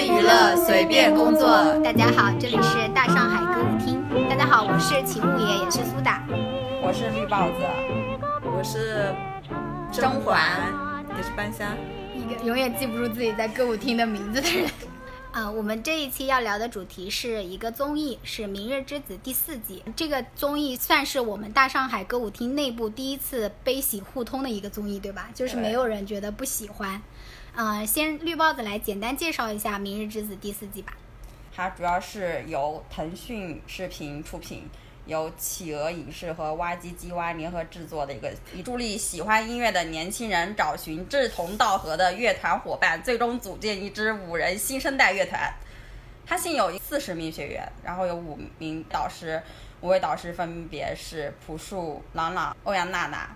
春娱乐，随便工作。大家好，这里是大上海歌舞厅。大家好，我是秦牧野，也是苏打。我是绿帽子，我是甄嬛，也是半夏。一个永远记不住自己在歌舞厅的名字的人。啊，我们这一期要聊的主题是一个综艺，是《明日之子》第四季。这个综艺算是我们大上海歌舞厅内部第一次悲喜互通的一个综艺，对吧？就是没有人觉得不喜欢。嗯，先绿帽子来简单介绍一下《明日之子》第四季吧。它主要是由腾讯视频出品。由企鹅影视和哇唧唧哇联合制作的一个，以助力喜欢音乐的年轻人找寻志同道合的乐团伙伴，最终组建一支五人新生代乐团。它现有四十名学员，然后有五名导师，五位导师分别是朴树、朗朗、欧阳娜娜。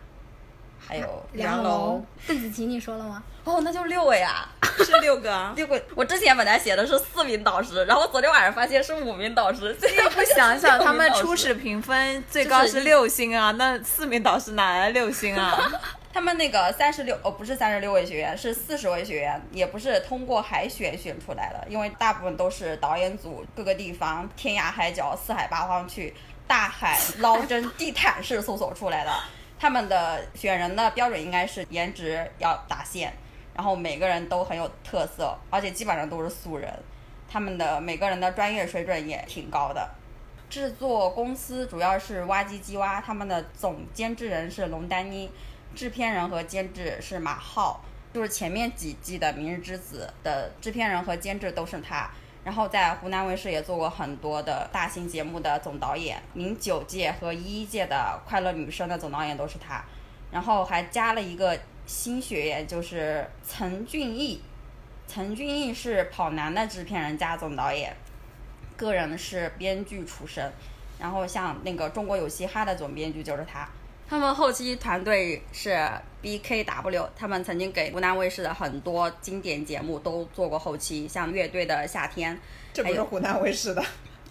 还有梁龙、邓紫棋，你说了吗？哦，那就六位啊，是六个，六个。我之前本来写的是四名导师，然后昨天晚上发现是五名导师。你不想想，他们初始评分最高是六星啊，那四名导师哪来六星啊？他们那个三十六哦，不是三十六位学员，是四十位学员，也不是通过海选选出来的，因为大部分都是导演组各个地方天涯海角、四海八方去大海捞针、地毯式搜索出来的。他们的选人的标准应该是颜值要打线，然后每个人都很有特色，而且基本上都是素人。他们的每个人的专业水准也挺高的。制作公司主要是挖机机挖，他们的总监制人是龙丹妮，制片人和监制是马浩，就是前面几季的《明日之子》的制片人和监制都是他。然后在湖南卫视也做过很多的大型节目的总导演，零九届和一一届的《快乐女声》的总导演都是他，然后还加了一个新学员，就是陈俊逸。陈俊逸是跑男的制片人加总导演，个人是编剧出身，然后像那个《中国有嘻哈》的总编剧就是他。他们后期团队是 B K W，他们曾经给湖南卫视的很多经典节目都做过后期，像乐队的夏天，这不是湖南卫视的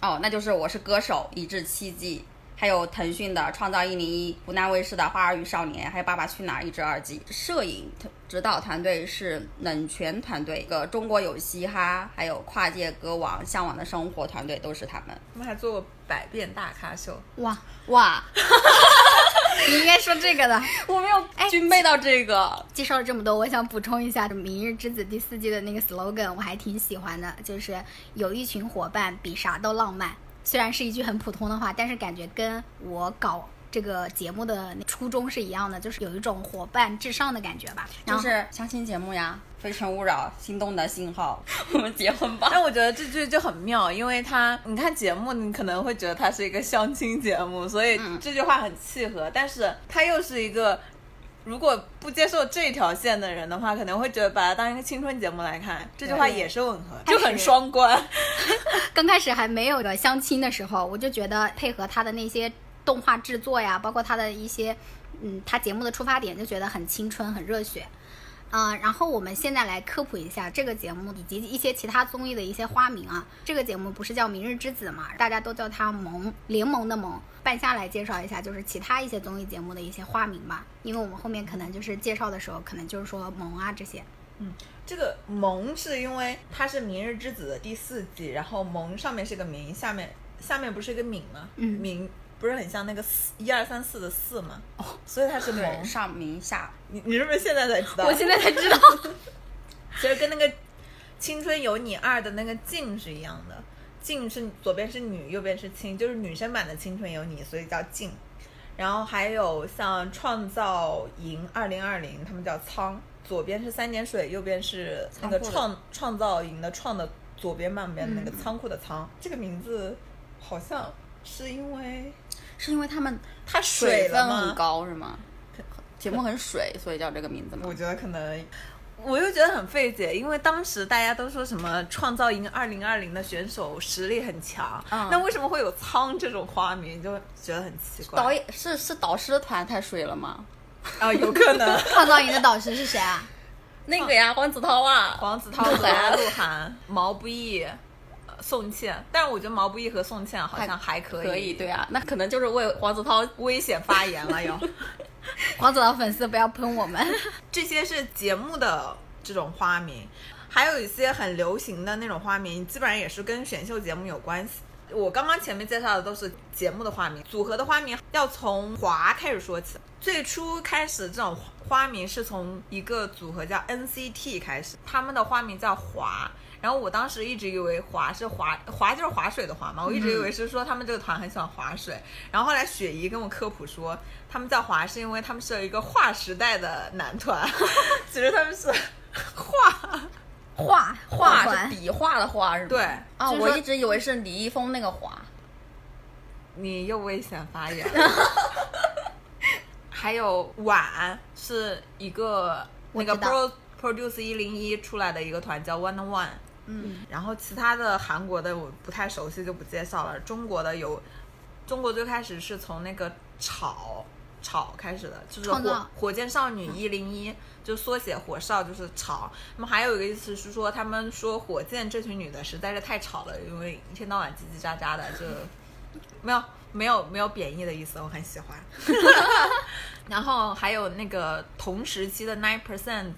哦，那就是我是歌手一至七季，还有腾讯的创造一零一，湖南卫视的花儿与少年，还有爸爸去哪儿一至二季。摄影指导团队是冷泉团队，一个中国有嘻哈，还有跨界歌王向往的生活团队都是他们。他们还做过百变大咖秀，哇哇。你应该说这个的，我没有军备到这个。介绍了这么多，我想补充一下《明日之子》第四季的那个 slogan，我还挺喜欢的，就是有一群伙伴比啥都浪漫。虽然是一句很普通的话，但是感觉跟我搞这个节目的初衷是一样的，就是有一种伙伴至上的感觉吧。就是相亲节目呀。非诚勿扰，心动的信号，我们结婚吧。但我觉得这句就很妙，因为他，你看节目，你可能会觉得它是一个相亲节目，所以这句话很契合。但是它又是一个，如果不接受这条线的人的话，可能会觉得把它当一个青春节目来看。这句话也是吻合，就很双关。刚开始还没有的相亲的时候，我就觉得配合他的那些动画制作呀，包括他的一些，嗯，他节目的出发点，就觉得很青春，很热血。嗯，然后我们现在来科普一下这个节目以及一些其他综艺的一些花名啊。这个节目不是叫《明日之子》嘛，大家都叫它“萌”联盟的“萌”。半夏来介绍一下，就是其他一些综艺节目的一些花名吧。因为我们后面可能就是介绍的时候，可能就是说“萌”啊这些。嗯，这个“萌”是因为它是《明日之子》的第四季，然后“萌”上面是个“明”，下面下面不是一个“敏”吗？嗯，明。不是很像那个四一二三四的四吗？哦，所以它是蒙上明下。你你是不是现在才知道？我现在才知道。其实跟那个《青春有你二》的那个静是一样的，静是左边是女，右边是青，就是女生版的《青春有你》，所以叫静。然后还有像《创造营二零二零》，他们叫仓，左边是三点水，右边是那个创创造营的创的左边半边那个仓库的仓。这个名字好像是因为。是因为他们它水分很高是吗？节目很水，所以叫这个名字吗？我觉得可能，我又觉得很费解，因为当时大家都说什么创造营二零二零的选手实力很强，那为什么会有苍这种花名？就觉得很奇怪。导演是是导师团太水了吗？啊，有可能。创造营的导师是谁啊？那个呀，黄子韬啊，黄子韬和鹿晗、毛不易。宋茜，但是我觉得毛不易和宋茜好像还可以。可以，对啊，那可能就是为黄子韬危险发言了哟。黄子韬粉丝不要喷我们。这些是节目的这种花名，还有一些很流行的那种花名，基本上也是跟选秀节目有关系。我刚刚前面介绍的都是节目的花名，组合的花名要从华开始说起。最初开始这种花名是从一个组合叫 NCT 开始，他们的花名叫华。然后我当时一直以为滑是滑滑就是划水的滑嘛，我一直以为是说他们这个团很喜欢划水。然后后来雪姨跟我科普说，他们在滑是因为他们是一个划时代的男团，其实他们是画。画画团是笔画的画是吗？对啊，我一直以为是李易峰那个华。你又危险发言。还有碗是一个那个 Pro Produce 一零一出来的一个团叫 One on One，嗯，然后其他的韩国的我不太熟悉就不介绍了。中国的有，中国最开始是从那个炒炒开始的，就是火火箭少女一零一，就缩写火少就是吵。那么还有一个意思是说，他们说火箭这群女的实在是太吵了，因为一天到晚叽叽喳喳的，就 没有没有没有贬义的意思，我很喜欢。然后还有那个同时期的 Nine Percent，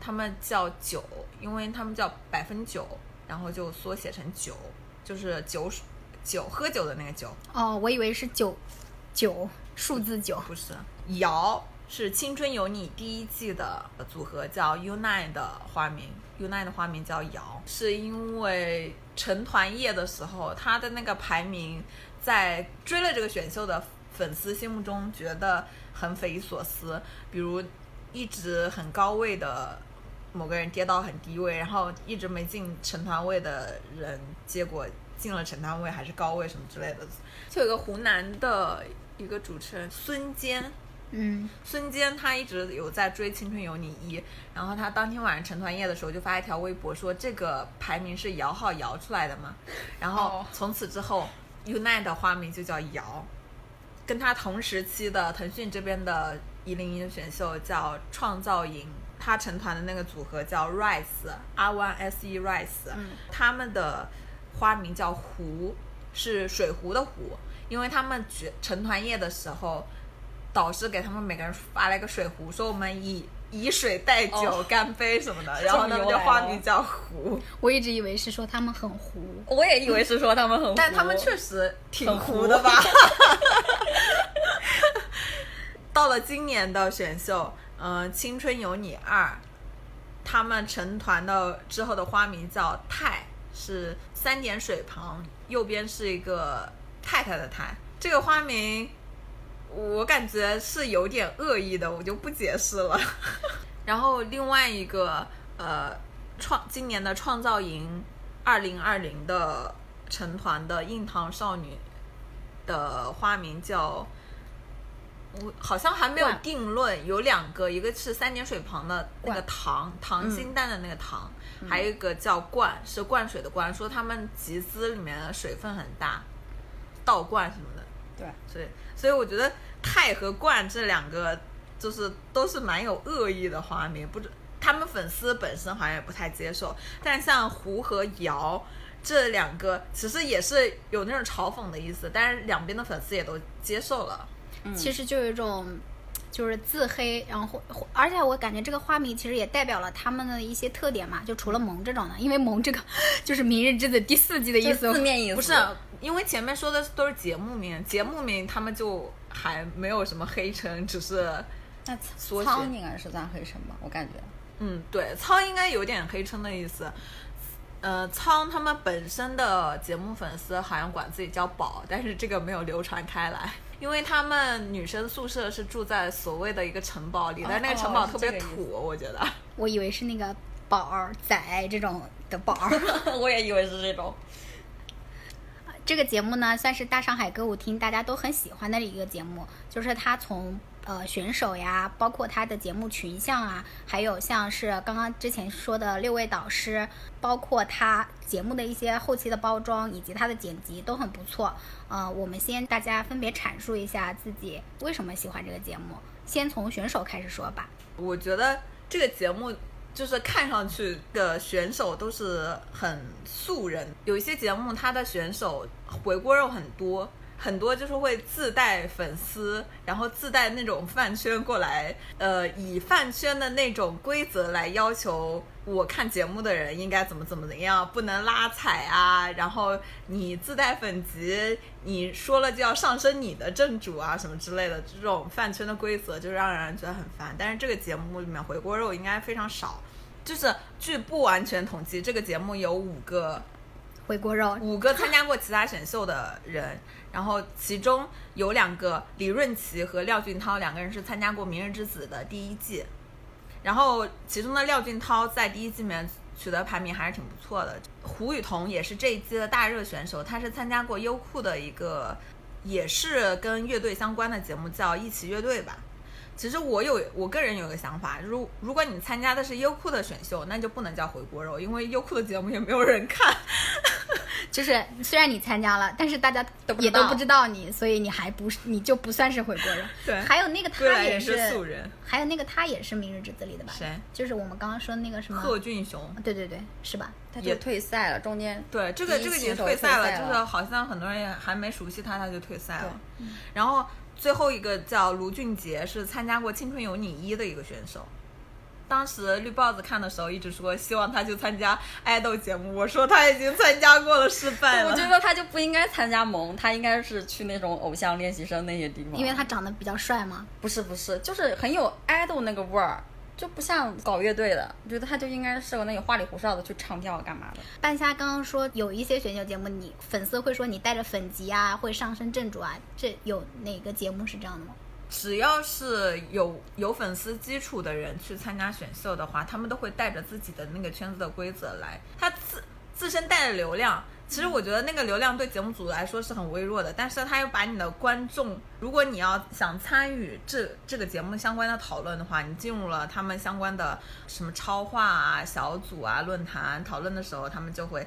他们叫九，因为他们叫百分九，然后就缩写成九，就是酒水酒喝酒的那个酒，哦，我以为是九九数字九。不是。瑶是《青春有你》第一季的组合叫 Unite 的花名，Unite 的花名叫瑶，是因为成团夜的时候，他的那个排名在追了这个选秀的粉丝心目中觉得很匪夷所思，比如一直很高位的某个人跌到很低位，然后一直没进成团位的人，结果进了成团位还是高位什么之类的。就有个湖南的一个主持人孙坚，嗯，孙坚他一直有在追《青春有你一》，然后他当天晚上成团夜的时候就发一条微博说这个排名是摇号摇出来的嘛，然后哦。从此之后、Unite 的花名就叫摇，跟他同时期的腾讯这边的一零一的选秀叫创造营，他成团的那个组合叫 Rise R One S E Rise，、嗯。他们的花名叫湖，是水壶的壶，因为他们决成团夜的时候，导师给他们每个人发了一个水壶，说我们以以水代酒、哦。干杯什么的，然后他们就花名叫壶，我一直以为是说他们很糊。我也以为是说他们很糊，但他们确实挺糊的吧？到了今年的选秀，呃，《青春有你二》，他们成团的之后的花名叫太，是三点水旁，右边是一个太太的太。这个花名，我感觉是有点恶意的，我就不解释了。然后另外一个，呃，创今年的创造营二零二零的成团的硬糖少女的花名叫。我好像还没有定论，有两个，一个是三点水旁的那个糖，糖心蛋的那个糖，还有一个叫灌，是灌水的灌，说他们集资里面的水分很大，倒灌什么的，对，所以所以我觉得泰和冠这两个就是都是蛮有恶意的画面，不知他们粉丝本身好像也不太接受，但像胡和姚这两个其实也是有那种嘲讽的意思，但是两边的粉丝也都接受了。其实就有一种就是自黑，然后或而且我感觉这个花名其实也代表了他们的一些特点嘛，就除了萌这种的，因为萌这个就是《明日之子》第四季的意思，字面意思不是，因为前面说的都是节目名，节目名他们就还没有什么黑称，只是那苍应该是算黑称吧，我感觉。嗯，对，苍应该有点黑称的意思。呃，苍他们本身的节目粉丝好像管自己叫宝，但是这个没有流传开来，因为他们女生宿舍是住在所谓的一个城堡里，但那个城堡哦特别土，我觉得。我以为是那个宝儿仔这种的宝儿。我也以为是这种。这个节目呢，算是大上海歌舞厅大家都很喜欢的一个节目，就是它从呃选手呀，包括他的节目群像啊，还有像是刚刚之前说的六位导师，包括他节目的一些后期的包装以及他的剪辑都很不错。呃，我们先大家分别阐述一下自己为什么喜欢这个节目，先从选手开始说吧。我觉得这个节目就是看上去的选手都是很素人，有一些节目它的选手回锅肉很多，很多就是会自带粉丝，然后自带那种饭圈过来，呃，以饭圈的那种规则来要求我看节目的人应该怎么怎么怎么样，不能拉踩啊，然后你自带粉级，你说了就要上升你的正主啊，什么之类的，这种饭圈的规则就让人觉得很烦。但是这个节目里面回锅肉应该非常少，就是据不完全统计，这个节目有五个。回锅肉五个参加过其他选秀的人，然后其中有两个李润琦和廖俊涛两个人是参加过《明日之子》的第一季，然后其中的廖俊涛在第一季里面取得排名还是挺不错的。胡雨桐也是这一季的大热选手，他是参加过优酷的一个也是跟乐队相关的节目，叫《一起乐队》吧。其实我有我个人有个想法，如如果你参加的是优酷的选秀，那就不能叫回锅肉，因为优酷的节目也没有人看。就是虽然你参加了，但是大家也都不知道你，所以你还不是你就不算是回锅肉。对，还有那个他也是素人，还有那个他也是《明日之子》里的吧？谁？就是我们刚刚说的那个什么贺峻雄。对对对，是吧？他也退赛了，中间对这个这个已经退赛了，就是好像很多人也还没熟悉他，他就退赛了。然后。最后一个叫卢俊杰，是参加过《青春有你一》的一个选手。当时绿帽子看的时候，一直说希望他去参加爱豆节目。我说他已经参加过了，失败了。我觉得他就不应该参加萌，他应该是去那种偶像练习生那些地方。因为他长得比较帅吗？不是不是，就是很有爱豆那个味儿。就不像搞乐队的，我觉得他就应该适合那种花里胡哨的去唱跳干嘛的。半夏刚刚说有一些选秀节目，你粉丝会说你带着粉籍啊，会上升正主啊，这有哪个节目是这样的吗？只要是有有粉丝基础的人去参加选秀的话，他们都会带着自己的那个圈子的规则来，他自自身带着流量。其实我觉得那个流量对节目组来说是很微弱的，但是他又把你的观众，如果你要想参与这这个节目相关的讨论的话，你进入了他们相关的什么超话啊、小组啊、论坛讨论的时候，他们就会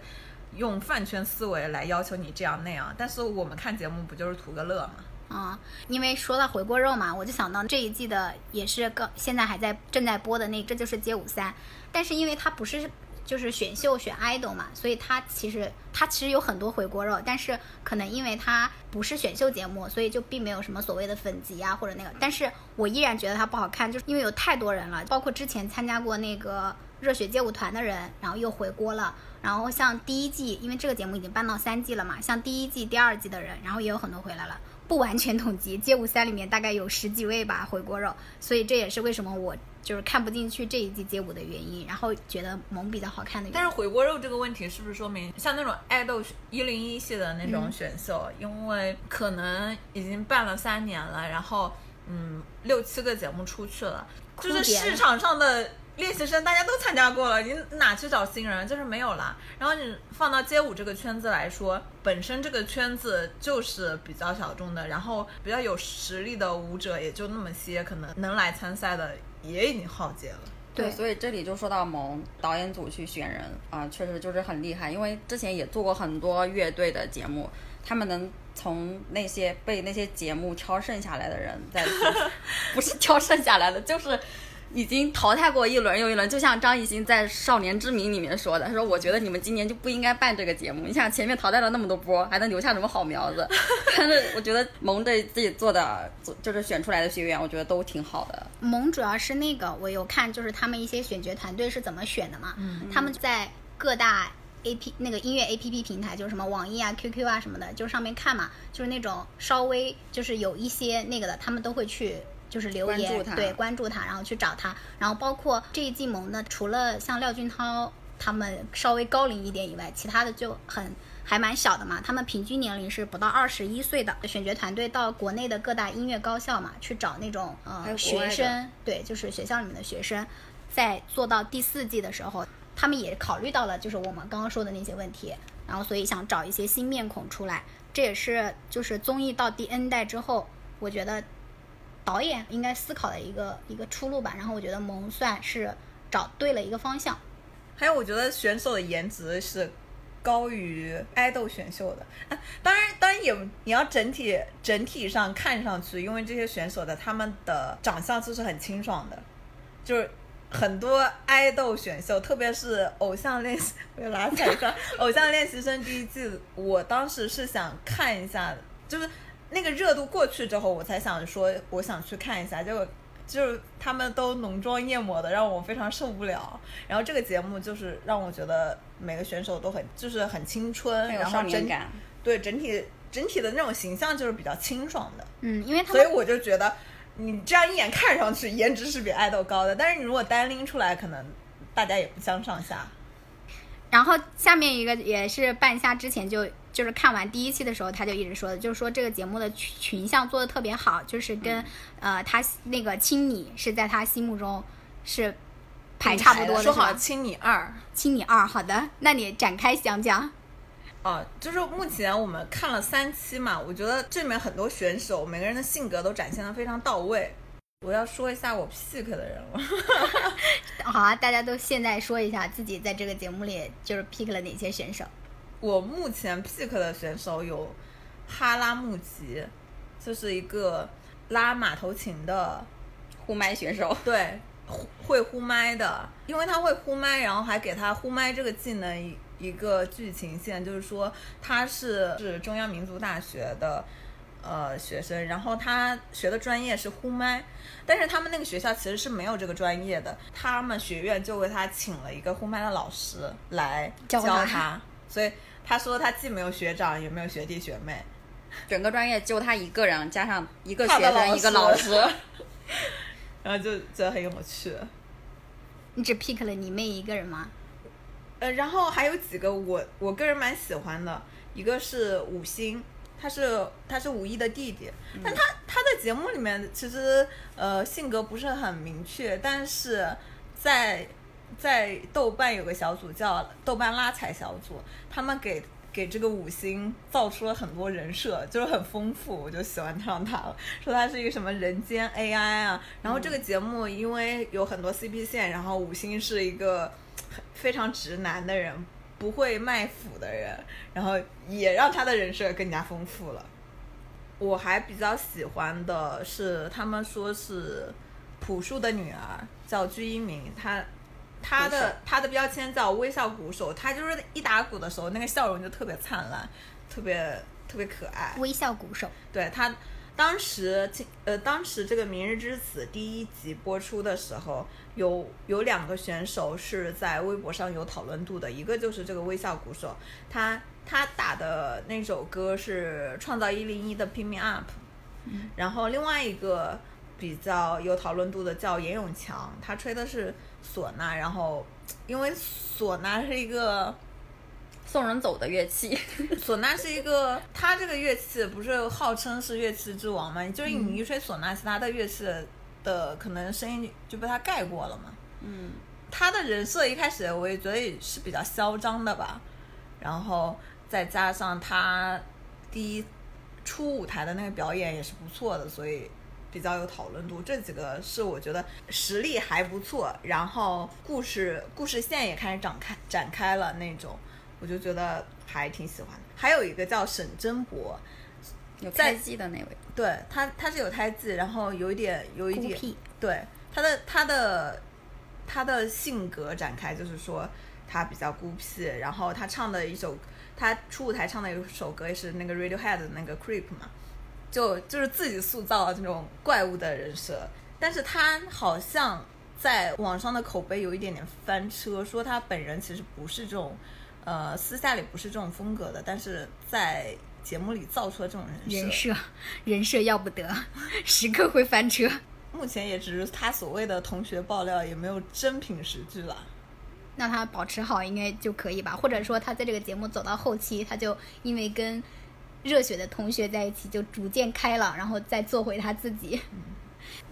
用饭圈思维来要求你这样那样。但是我们看节目不就是图个乐吗？啊，因为说到回锅肉嘛，我就想到这一季的也是刚现在还在正在播的那这就是街舞三，但是因为它不是。就是选秀选 idol 嘛，所以他其实他其实有很多回锅肉，但是可能因为他不是选秀节目，所以就并没有什么所谓的粉级啊或者那个。但是我依然觉得他不好看，就是因为有太多人了，包括之前参加过那个热血街舞团的人，然后又回锅了。然后像第一季，因为这个节目已经搬到三季了嘛，像第一季、第二季的人，然后也有很多回来了。不完全统计，街舞三里面大概有十几位吧回锅肉，所以这也是为什么我就是看不进去这一季街舞的原因。然后觉得萌比较好看的。但是回锅肉这个问题是不是说明像那种爱豆一零一系的那种选秀，因为可能已经办了三年了，然后嗯六七个节目出去了，就是市场上的。练习生大家都参加过了，你哪去找新人？就是没有啦。然后你放到街舞这个圈子来说，本身这个圈子就是比较小众的，然后比较有实力的舞者也就那么些，可能能来参赛的也已经耗竭了。对，所以这里就说到萌导演组去选人啊，确实就是很厉害，因为之前也做过很多乐队的节目，他们能从那些被那些节目挑剩下来的人再去，不是挑剩下来的，就是。已经淘汰过一轮又一轮，就像张艺兴在《少年之名》里面说的，他说：“我觉得你们今年就不应该办这个节目。你想前面淘汰了那么多波，还能留下什么好苗子？” 但是我觉得萌对自己做的，就是选出来的学员，我觉得都挺好的。萌主要是那个，我有看，就是他们一些选角团队是怎么选的嘛？他们在各大 A P 那个音乐 A P P 平台，就是什么网易啊、Q Q 啊什么的，就上面看嘛，就是那种稍微就是有一些那个的，他们都会去。就是留言对关注他，然后去找他，然后包括这一季萌的，除了像廖俊涛他们稍微高龄一点以外，其他的就很还蛮小的嘛。他们平均年龄是不到二十一岁的。选角团队到国内的各大音乐高校嘛，去找那种呃学生，对，就是学校里面的学生，在做到第四季的时候，他们也考虑到了就是我们刚刚说的那些问题，然后所以想找一些新面孔出来。这也是就是综艺到第 N 代之后，我觉得。导演应该思考的一个一个出路吧，然后我觉得萌算是找对了一个方向。还有，我觉得选手的颜值是高于爱豆选秀的。当然，当然也你要整体整体上看上去，因为这些选手的他们的长相就是很清爽的，就是很多爱豆选秀，特别是偶像练习，我拉踩一下，偶像练习生第一季，我当时是想看一下。就是那个热度过去之后，我才想说我想去看一下，结果就是他们都浓妆艳抹的，让我非常受不了。然后这个节目就是让我觉得每个选手都很就是很青春，然后整感。对整体整体的那种形象就是比较清爽的。嗯，因为他所以我就觉得，你这样一眼看上去颜值是比爱豆高的，但是你如果单拎出来，可能大家也不相上下。然后下面一个也是半夏之前就就是看完第一期的时候，他就一直说的，就是说这个节目的群群像做的特别好，就是跟、呃他那个亲你是在他心目中是排差不多的，说好亲你二亲你二，好的，那你展开讲讲。哦，就是目前我们看了三期嘛，我觉得这里面很多选手每个人的性格都展现的非常到位。我要说一下我 pick 的人了，好啊，大家都现在说一下自己在这个节目里就是 pick 了哪些选手。我目前 pick 的选手有哈拉木吉，就是一个拉马头琴的。呼麦选手，对，呼会呼麦的，因为他会呼麦，然后还给他呼麦这个技能一一个剧情线，就是说他是是中央民族大学的呃学生，然后他学的专业是呼麦，但是他们那个学校其实是没有这个专业的，他们学院就为他请了一个呼麦的老师来教教他。所以他说他既没有学长，也没有学弟学妹，整个专业就他一个人，加上一个学生，一个老师。然后就觉得很有趣。你只 pick 了你妹一个人吗？呃，然后还有几个我我个人蛮喜欢的，一个是五星，他是他是五一的弟弟，但他他在节目里面其实呃性格不是很明确，但是在在豆瓣有个小组叫豆瓣拉踩小组，他们给给这个五星造出了很多人设，就是很丰富，我就喜欢上他了。说他是一个什么人间 AI 啊，然后这个节目因为有很多 CP 线，然后五星是一个非常直男的人，不会卖腐的人，然后也让他的人设更加丰富了。我还比较喜欢的是，他们说是朴树的女儿叫鞠一鸣，她她鼓手的他的标签叫微笑鼓手，他就是一打鼓的时候那个笑容就特别灿烂，特别特别可爱。微笑鼓手。对他当时呃，当时这个《明日之子》第一集播出的时候，有有两个选手是在微博上有讨论度的，一个就是这个微笑鼓手，他他打的那首歌是《创造一零一》的《Pick Me Up》，然后另外一个比较有讨论度的叫严永强，他吹的是唢呐，然后因为唢呐是一个。送人走的乐器，唢呐是一个，它这个乐器不是号称是乐器之王嘛？就是嗯你一吹唢呐，其他的乐器的可能声音就被它盖过了嘛。嗯，他的人设一开始我也觉得也是比较嚣张的吧，然后再加上他第一出舞台的那个表演也是不错的，所以比较有讨论度。这几个是我觉得实力还不错，然后故事故事线也开始展开展开了那种，我就觉得还挺喜欢的。还有一个叫沈真博，有胎记的那位，对他他是有胎记，然后有一点有一点对他的他的他的性格展开，就是说他比较孤僻，然后他唱的一首他初舞台唱的一首歌也是那个 Radiohead 的那个 Creep 嘛，就就是自己塑造了这种怪物的人设，但是他好像在网上的口碑有一点点翻车，说他本人其实不是这种。呃，私下里不是这种风格的，但是在节目里造出了这种人人设，人设要不得，时刻会翻车。目前也只是他所谓的同学爆料，也没有真凭实据了。那他保持好应该就可以吧？或者说他在这个节目走到后期，他就因为跟热血的同学在一起，就逐渐开朗，然后再做回他自己。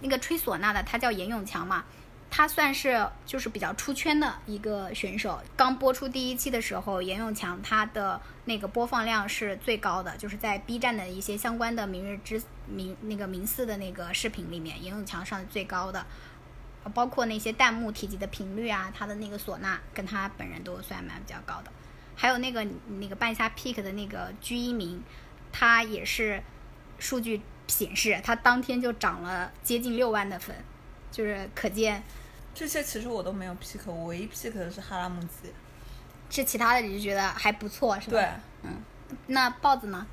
那个吹唢呐的，他叫严永强嘛，他算是就是比较出圈的一个选手。刚播出第一期的时候，严永强他的那个播放量是最高的，就是在 B 站的一些相关的明日之明那个明四的那个视频里面，严永强上的最高的。呃包括那些弹幕提及的频率啊，他的那个唢呐跟他本人都算蛮比较高的。还有那个那个半夏 pick 的那个居一鸣，他也是数据显示他当天就涨了接近六万的粉，就是可见这些其实我都没有 pick，我唯一 pick 的是哈拉木吉。是其他的你就觉得还不错是吧？对，嗯那豹子呢？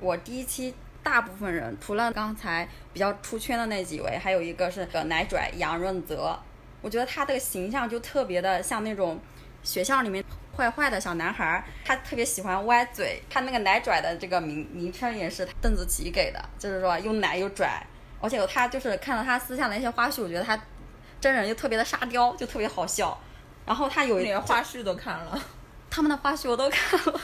我第一期大部分人除了刚才比较出圈的那几位，还有一个是个奶拽杨润泽，我觉得他这个形象就特别的像那种学校里面坏坏的小男孩儿，他特别喜欢歪嘴。他那个奶拽的这个名名称也是邓紫棋给的，就是说又奶又拽，而且他就是看到他私下的一些花絮，我觉得他真人就特别的沙雕，就特别好笑。然后他有一连花絮都看了，他们的花絮我都看了。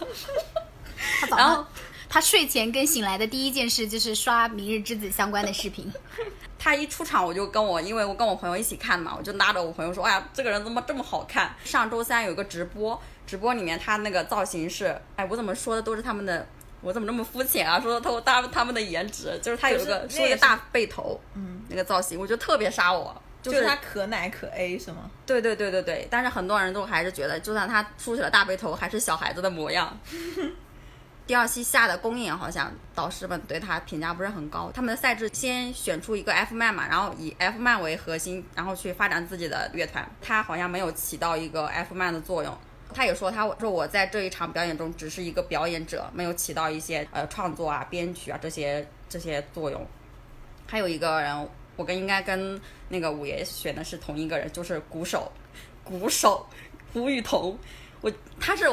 他早上他睡前跟醒来的第一件事就是刷《明日之子》相关的视频。他一出场我就跟我，因为我跟我朋友一起看嘛，我就拉着我朋友说：“哎呀，这个人怎么这么好看？”上周三有个直播，直播里面他那个造型是，哎，我怎么说的都是他们的，我怎么这么肤浅啊？说的他他他们的颜值，就是他有一个就是梳一个大背头，嗯，那个造型，我觉得特别杀我。就就是是他可奶可 A 是吗？对对对对对，但是很多人都还是觉得，就算他梳起了大背头，还是小孩子的模样。第二期下的公演好像导师们对他评价不是很高，他们的赛制先选出一个 F man 嘛，然后以 F man 为核心，然后去发展自己的乐团。他好像没有起到一个 F man 的作用。他也说，他说我在这一场表演中只是一个表演者，没有起到一些呃创作啊、编曲啊这些这些作用。还有一个人，我跟应该跟那个五爷选的是同一个人，就是鼓手，鼓手胡雨桐。我他是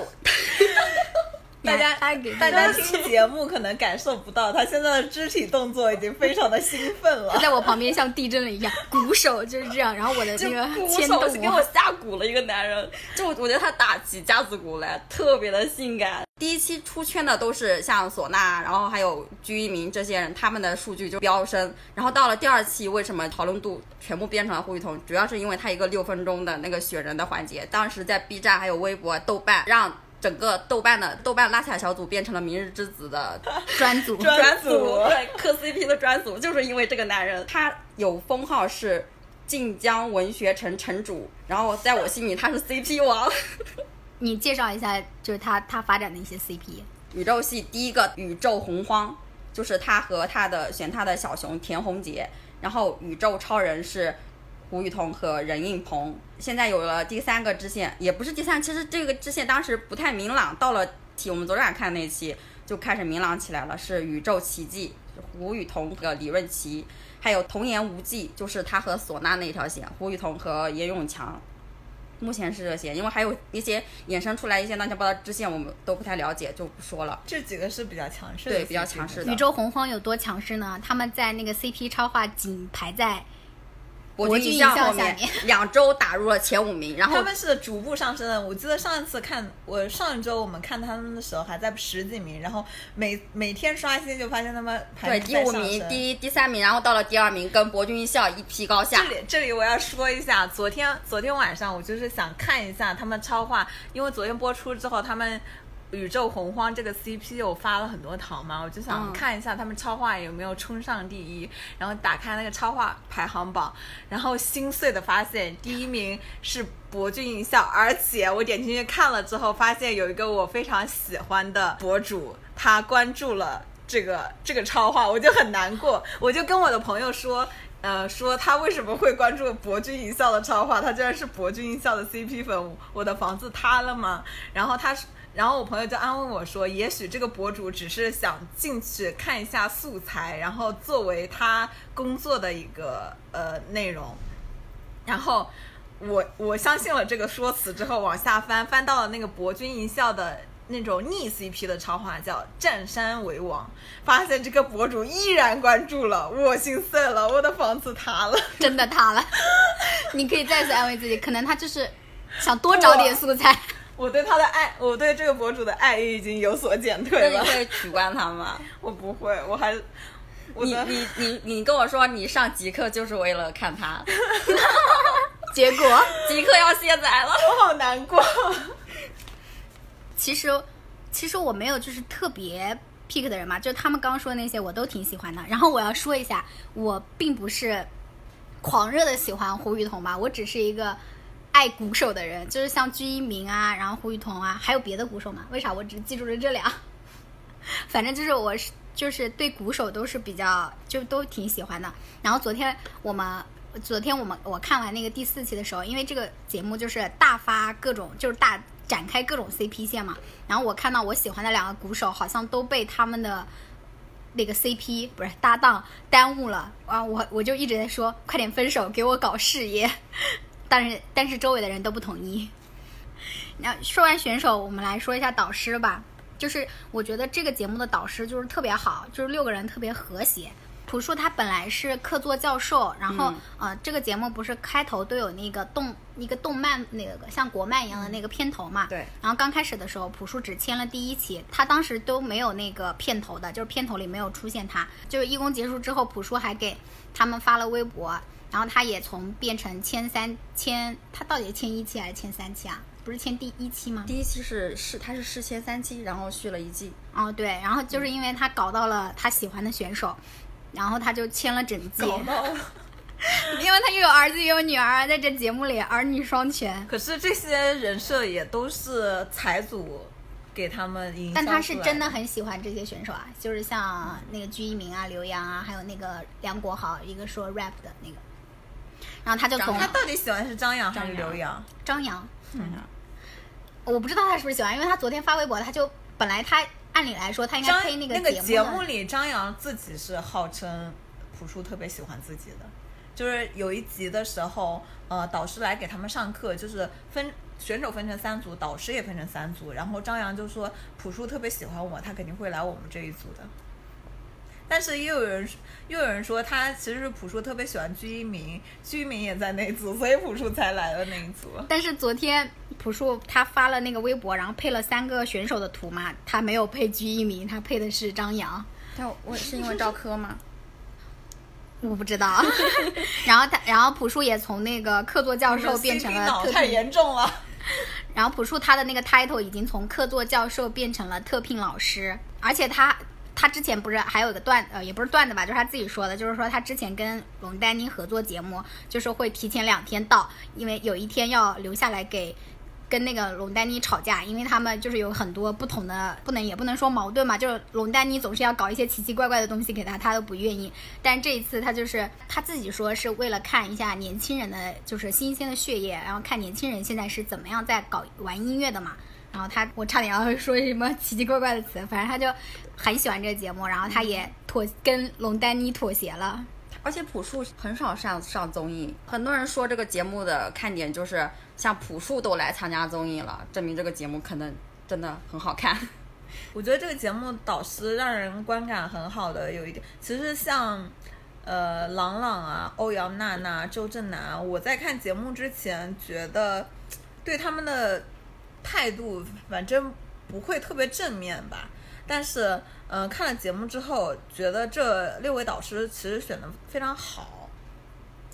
大家大家听节目可能感受不到，他现在的肢体动作已经非常的兴奋了他。在我旁边像地震了一样，鼓手就是这样，然后我的就那个鼓牵动手是给我下鼓了一个男人，就我觉得他打起架子鼓来特别的性感。第一期出圈的都是像唢呐，然后还有鞠一鸣这些人，他们的数据就飙升。然后到了第二期，为什么讨论度全部变成了胡雨桐？主要是因为他一个六分钟的那个雪人的环节，当时在 B 站还有微博、豆瓣让。整个豆瓣的豆瓣拉踩小组变成了明日之子的 专组，专组。对 磕 CP 的专组，就是因为这个男人，他有封号是晋江文学城城主，然后在我心里他是 CP 王。你介绍一下，就是他他发展的一些 CP。宇宙系第一个宇宙洪荒，就是他和他的选他的小熊田宏杰，然后宇宙超人是胡雨桐和任应鹏。现在有了第三个支线，也不是第三，其实这个支线当时不太明朗，到了题我们昨天看那期就开始明朗起来了，是宇宙奇迹，胡雨桐和李润琪，还有童言无忌，就是他和唢呐那条线，胡雨桐和严永强。目前是这些，因为还有一些衍生出来一些乱七八糟支线，我们都不太了解，就不说了。这几个是比较强势的，对比较强势的宇宙洪荒有多强势呢？他们在那个 CP 超话仅排在博君一笑笑后面下面两周打入了前五名，然后他们是逐步上升的。我记得上一次看我上一周我们看他们的时候还在十几名，然后每每天刷新就发现他们排对第五名、第一、第三名，然后到了第二名，跟博君一笑一批高下这。里这里我要说一下，昨天昨天晚上我就是想看一下他们超话，因为昨天播出之后，他们宇宙洪荒这个 CP 有发了很多糖嘛，我就想嗯看一下他们超话有没有冲上第一，然后打开那个超话排行榜，然后心碎的发现第一名是博君一笑，而且我点进去看了之后，发现有一个我非常喜欢的博主，他关注了。这个这个超话，我就很难过，我就跟我的朋友说，呃，说他为什么会关注博君一笑的超话，他居然是博君一笑的 CP 粉，我的房子塌了吗？然后他，然后我朋友就安慰我说，也许这个博主只是想进去看一下素材，然后作为他工作的一个呃内容，然后。我我相信了这个说辞之后，往下翻，翻到了那个博君一笑的那种逆 CP 的超话，叫“占山为王”，发现这个博主依然关注了，我心碎了，我的房子塌了。真的塌了。你可以再次安慰自己，可能他就是想多找点素材。我对他的爱，我对这个博主的爱意已经有所减退了。那你会取关他吗？我不会，我还我你你你你跟我说你上极客就是为了看他，结果极客要卸载了。我好难过。其实，其实我没有就是特别 pick 的人嘛，就他们刚刚说的那些我都挺喜欢的。然后我要说一下，我并不是狂热的喜欢胡雨桐吧，我只是一个爱鼓手的人，就是像鞠一鸣啊，然后胡雨桐啊，还有别的鼓手吗？为啥我只记住了这俩？反正就是我是就是对鼓手都是比较就都挺喜欢的。然后昨天我们昨天我们我看完那个第四期的时候，因为这个节目就是大发各种就是大展开各种 CP 线嘛，然后我看到我喜欢的两个鼓手好像都被他们的那个 CP 不是搭档耽误了啊，我我就一直在说快点分手，给我搞事业，但是但是周围的人都不同意。那说完选手，我们来说一下导师吧。就是我觉得这个节目的导师就是特别好，就是六个人特别和谐。朴树他本来是客座教授，然后、呃，这个节目不是开头都有那个动一个动漫那个像国漫一样的那个片头嘛？对。然后刚开始的时候，朴树只签了第一期，他当时都没有那个片头的，就是片头里没有出现他。就是义工结束之后，朴树还给他们发了微博，然后他也从变成签三签，他到底签一期还是签三期啊？不是签第一期吗？第一期是是他是试签三期，然后续了一季。哦，对，然后就是因为他搞到了他喜欢的选手，然后他就签了整季。搞到了。因为他又有儿子又有女儿，在这节目里儿女双全。可是这些人设也都是财组给他们营销但他是真的很喜欢这些选手啊，就是像那个鞠一鸣啊、刘洋啊，还有那个梁国豪，一个说 rap 的那个。然后他就从他到底喜欢是张扬还是张刘洋？张扬，嗯，我不知道他是不是喜欢，因为他昨天发微博，他就本来他按理来说他应该张配那个个节目里，张扬自己是号称朴树特别喜欢自己的，就是有一集的时候，呃，导师来给他们上课，就是分选手分成三组，导师也分成三组，然后张扬就说朴树特别喜欢我，他肯定会来我们这一组的。但是又有人又有人说他其实是朴树特别喜欢鞠一鸣，鞠一鸣也在那一组，所以朴树才来了那一组。但是昨天朴树他发了那个微博，然后配了三个选手的图嘛，他没有配鞠一鸣，他配的是张扬。但我是因为赵柯吗？我不知道，然后他，然后朴树也从那个客座教授变成 CP 脑太了特聘，严重了。然后朴树他的那个 title 已经从客座教授变成了特聘老师，而且他他之前不是还有一个段呃也不是段子吧，就是他自己说的，就是说他之前跟龙丹妮合作节目，就是会提前两天到，因为有一天要留下来给。跟那个龙丹妮吵架，因为他们就是有很多不同的，不能也不能说矛盾嘛，就是龙丹妮总是要搞一些奇奇怪怪的东西给他，他都不愿意。但这一次他就是他自己说是为了看一下年轻人的就是新鲜的血液，然后看年轻人现在是怎么样在搞玩音乐的嘛。然后他我差点要说什么奇奇怪怪的词，反正他就很喜欢这个节目，然后他也妥跟龙丹妮妥协了。而且朴树很少上上综艺，很多人说这个节目的看点就是像朴树都来参加综艺了，证明这个节目可能真的很好看。我觉得这个节目导师让人观感很好的有一点，其实像呃朗朗啊、欧阳娜娜、周震南啊，我在看节目之前觉得对他们的态度反正不会特别正面吧，但是嗯、看了节目之后，觉得这六位导师其实选的非常好，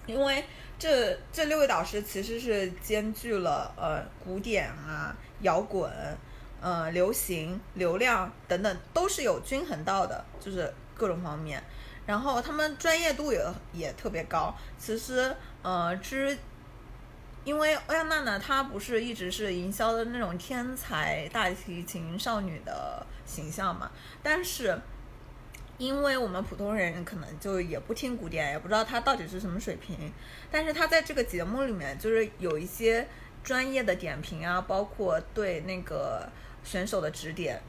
因为这这六位导师其实是兼具了呃古典啊、摇滚。呃，流行、流量等等都是有均衡到的，就是各种方面。然后他们专业度也也特别高。其实，呃，之因为欧阳娜娜她不是一直是营销的那种天才大提琴少女的形象嘛，但是。因为我们普通人可能就也不听古典，也不知道她到底是什么水平，但是她在这个节目里面就是有一些专业的点评啊，包括对那个选手的指点，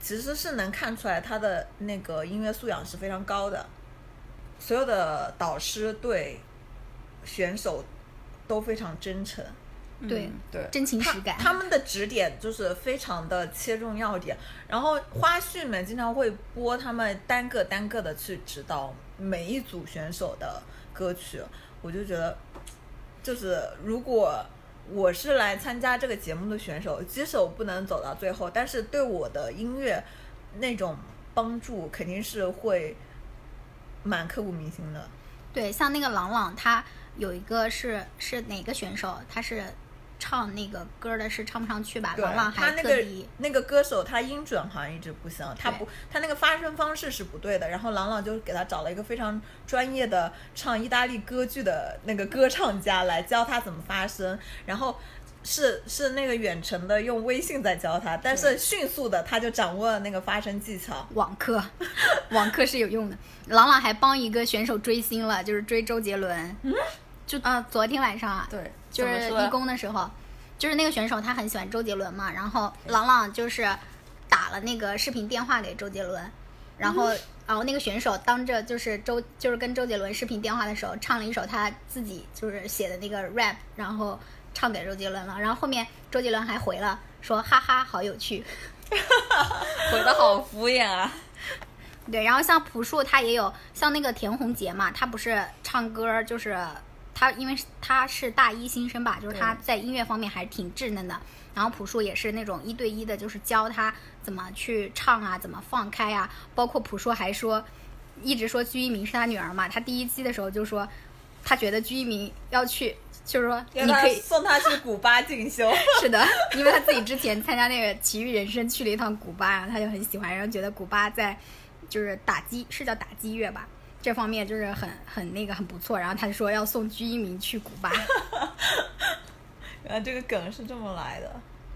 其实是能看出来他的那个音乐素养是非常高的。所有的导师对选手都非常真诚，对嗯对，真情实感。他们的指点就是非常的切中要点，然后花絮们经常会播他们单个单个的去指导每一组选手的歌曲，我就觉得，就是如果我是来参加这个节目的选手，即使我不能走到最后，但是对我的音乐那种帮助肯定是会蛮刻骨铭心的。对，像那个郎朗，他有一个是是哪个选手，他是唱那个歌的，是唱不上去吧？对郎朗还他那个特地那个歌手，他音准好像一直不行，他不他那个发声方式是不对的。然后郎朗就给他找了一个非常专业的唱意大利歌剧的那个歌唱家来教他怎么发声，然后。是是那个远程的用微信在教他，但是迅速的他就掌握了那个发声技巧。网课，网课是有用的。朗朗还帮一个选手追星了，就是追周杰伦。嗯，就啊、昨天晚上啊，对，就是怎么说义工的时候，就是那个选手他很喜欢周杰伦嘛，然后朗朗就是打了那个视频电话给周杰伦，然后然后那个选手当着就是周就是跟周杰伦视频电话的时候，唱了一首他自己就是写的那个 rap，然后唱给周杰伦了。然后后面周杰伦还回了说哈哈好有趣，回的好敷衍啊。对，然后像朴树他也有像那个田宏杰嘛，他不是唱歌就是他因为他是大一新生吧，就是他在音乐方面还是挺稚嫩的。然后朴树也是那种一对一的，就是教他怎么去唱啊，怎么放开啊。包括朴树还说，一直说鞠一鸣是他女儿嘛。他第一期的时候就说，他觉得鞠一鸣要去，就是说你可以送他去古巴进修。是的，因为他自己之前参加那个奇遇人生去了一趟古巴，然后他就很喜欢，然后觉得古巴在就是打击是叫打击乐吧，这方面就是很很那个很不错。然后他就说要送鞠一鸣去古巴。原来这个梗是这么来的。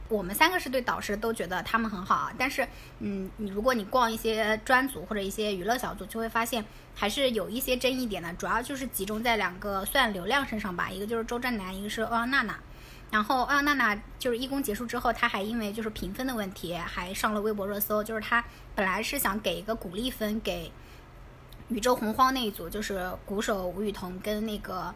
我们三个是对导师都觉得他们很好啊，但是，嗯，你如果你逛一些专组或者一些娱乐小组，就会发现还是有一些争议点的，主要就是集中在两个算流量身上吧，一个就是周震南，一个是欧阳娜娜。然后欧阳娜娜就是义工结束之后，她还因为就是评分的问题，还上了微博热搜。就是她本来是想给一个鼓励分给宇宙洪荒那一组，就是鼓手吴雨桐跟那个。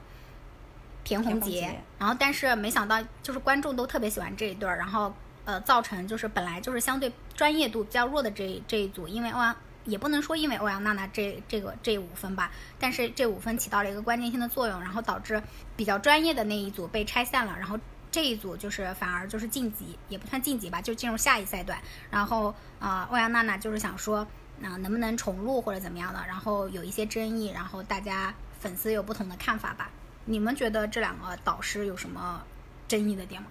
田宏杰然后但是没想到就是观众都特别喜欢这一对儿，然后呃造成就是本来就是相对专业度比较弱的这这一组，因为欧阳也不能说因为欧阳娜娜这这个这五分吧，但是这五分起到了一个关键性的作用，然后导致比较专业的那一组被拆散了，然后这一组就是反而就是晋级，也不算晋级吧，就进入下一赛段，然后啊、呃欧阳娜娜就是想说。那、能不能重录或者怎么样的？然后有一些争议，然后大家粉丝有不同的看法吧。你们觉得这两个导师有什么争议的点吗？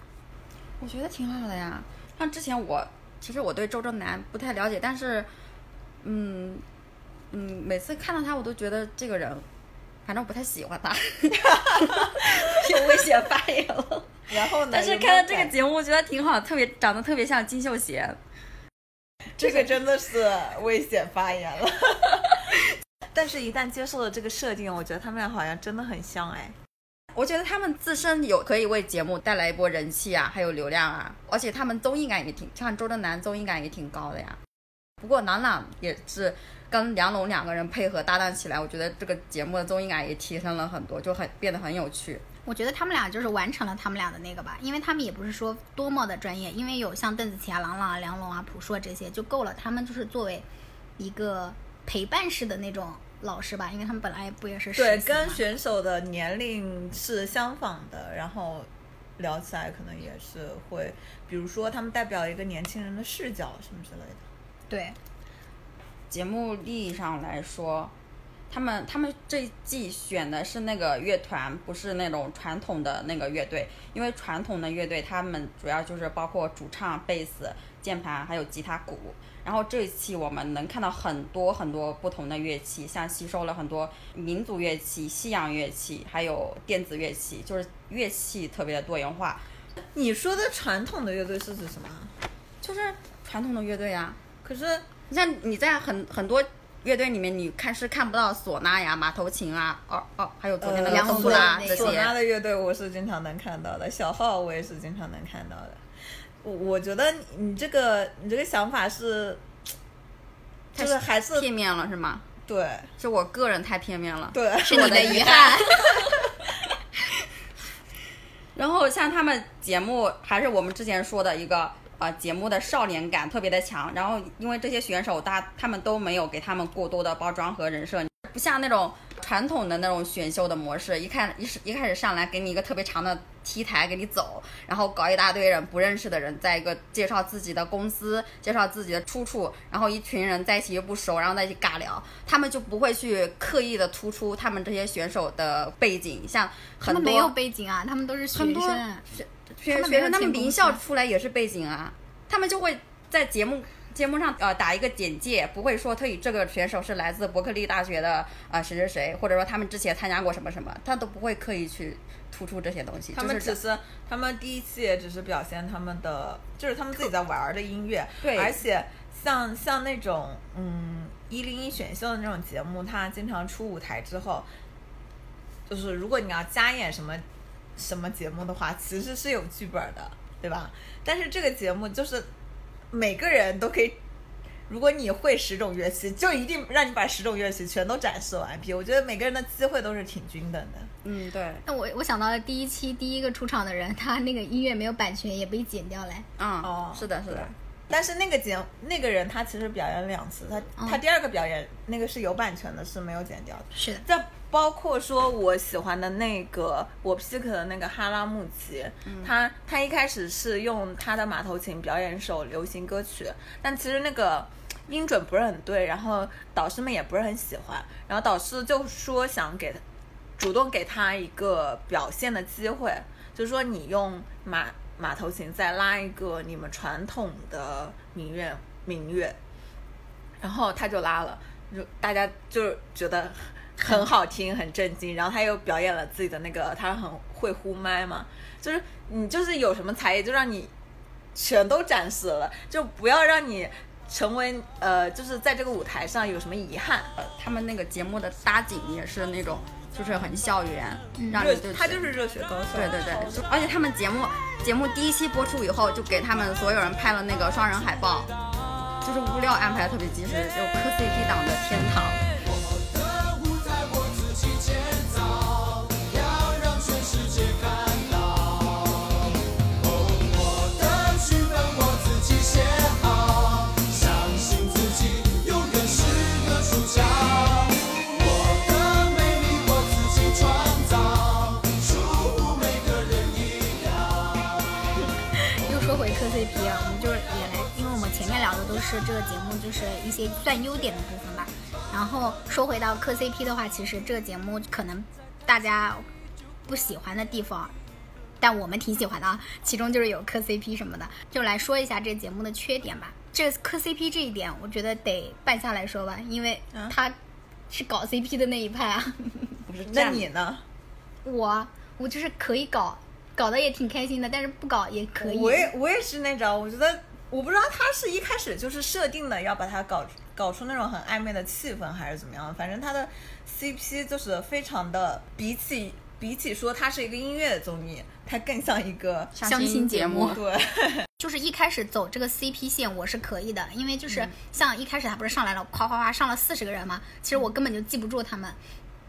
我觉得挺好的呀。像之前我，其实我对周震南不太了解，但是，嗯嗯，每次看到他，我都觉得这个人，反正我不太喜欢他，有危险发言了。然后呢？但是看到这个节目，我觉得挺好，特别长得特别像金秀贤。这个真的是危险发言了。但是，一旦接受了这个设定，我觉得他们俩好像真的很像哎。我觉得他们自身有可以为节目带来一波人气啊，还有流量啊，而且他们综艺感也挺，像周震南综艺感也挺高的呀。不过朗朗也是跟梁龙两个人配合搭档起来，我觉得这个节目的综艺感也提升了很多，就很变得很有趣。我觉得他们俩就是完成了他们俩的那个吧，因为他们也不是说多么的专业，因为有像邓紫棋啊、郎朗啊、梁龙啊、朴树啊这些就够了。他们就是作为一个陪伴式的那种老师吧，因为他们本来不也是对，跟选手的年龄是相仿的，然后聊起来可能也是会，比如说他们代表一个年轻人的视角什么之类的。对节目利益上来说，他们他们这一季选的是那个乐团，不是那种传统的那个乐队，因为传统的乐队他们主要就是包括主唱、贝斯、键盘还有吉他、鼓。然后这一期我们能看到很多很多不同的乐器，像吸收了很多民族乐器、西洋乐器，还有电子乐器，就是乐器特别的多元化，你说的传统的乐队是指什么？就是传统的乐队啊。可是你像你在很很多 乐队里面，你看是看不到唢呐呀、马头琴啊，哦哦，还有昨天那个梁龙冬不拉这唢呐。的乐队我是经常能看到的，小号我也是经常能看到的。我我觉得你这个你这个想法是，就是还是片面了是吗？对是我个人太片面了。对，是你的遗憾。然后像他们节目，还是我们之前说的一个呃节目的少年感特别的强。然后因为这些选手，大他们都没有给他们过多的包装和人设，不像那种传统的那种选秀的模式，一看一是一开始上来给你一个特别长的 T 台给你走，然后搞一大堆人不认识的人，在一个介绍自己的公司，介绍自己的出处，然后一群人在一起又不熟，然后在一起尬聊，他们就不会去刻意的突出他们这些选手的背景，像很多他们没有背景啊，他们都是学很多生。学学生他们名校出来也是背景啊，他们就会在节目节目上呃打一个简介，不会说特意这个选手是来自伯克利大学的啊、呃谁谁谁，或者说他们之前参加过什么什么，他都不会刻意去突出这些东西。他们就是只是他们第一期也只是表现他们的，就是他们自己在玩儿的音乐，对而且像像那种嗯一零一选秀的那种节目，他经常出舞台之后，就是如果你要加演什么什么节目的话，其实是有剧本的，对吧？但是这个节目就是每个人都可以如果你会十种乐器，就一定让你把十种乐器全都展示完毕。我觉得每个人的机会都是挺均等的。嗯，对，那我我想到了第一期第一个出场的人，他那个音乐没有版权，也被剪掉了。嗯，哦是的，是的，但是那个节那个人他其实表演两次，他、嗯他第二个表演那个是有版权的，是没有剪掉的。是的，再包括说我喜欢的那个我 pick 的那个哈拉木齐，他他一开始是用他的马头琴表演一首流行歌曲，但其实那个音准不是很对，然后导师们也不是很喜欢，然后导师就说想给他主动给他一个表现的机会，就是说你用马马头琴再拉一个你们传统的民乐民乐，然后他就拉了，就大家就觉得很好听，很震惊。然后他又表演了自己的那个，他很会呼麦嘛，就是你就是有什么才艺，就让你全都展示了，就不要让你成为呃，就是在这个舞台上有什么遗憾。呃他们那个节目的搭景也是那种，就是很校园，让热你就他就是热血高校，对对对，而且他们节目节目第一期播出以后，就给他们所有人拍了那个双人海报，就是物料安排特别及时，就磕 CP 党的天堂。都是这个节目就是一些算优点的部分吧。然后说回到磕 CP 的话，其实这个节目可能大家不喜欢的地方，但我们挺喜欢的啊。其中就是有磕 CP 什么的，就来说一下这个节目的缺点吧。这磕 CP 这一点，我觉得得半夏来说吧，因为啊他是搞 CP 的那一派啊。不是那你呢？我我就是可以搞，搞得也挺开心的，但是不搞也可以。我也我也是那种，我觉得我不知道他是一开始就是设定的要把它搞搞出那种很暧昧的气氛，还是怎么样。反正他的 CP 就是非常的，比起比起说它是一个音乐的综艺，它更像一个相亲节目。对。就是一开始走这个 CP 线我是可以的，因为就是嗯。像一开始他不是上来了，夸夸夸上了四十个人嘛，其实我根本就记不住他们，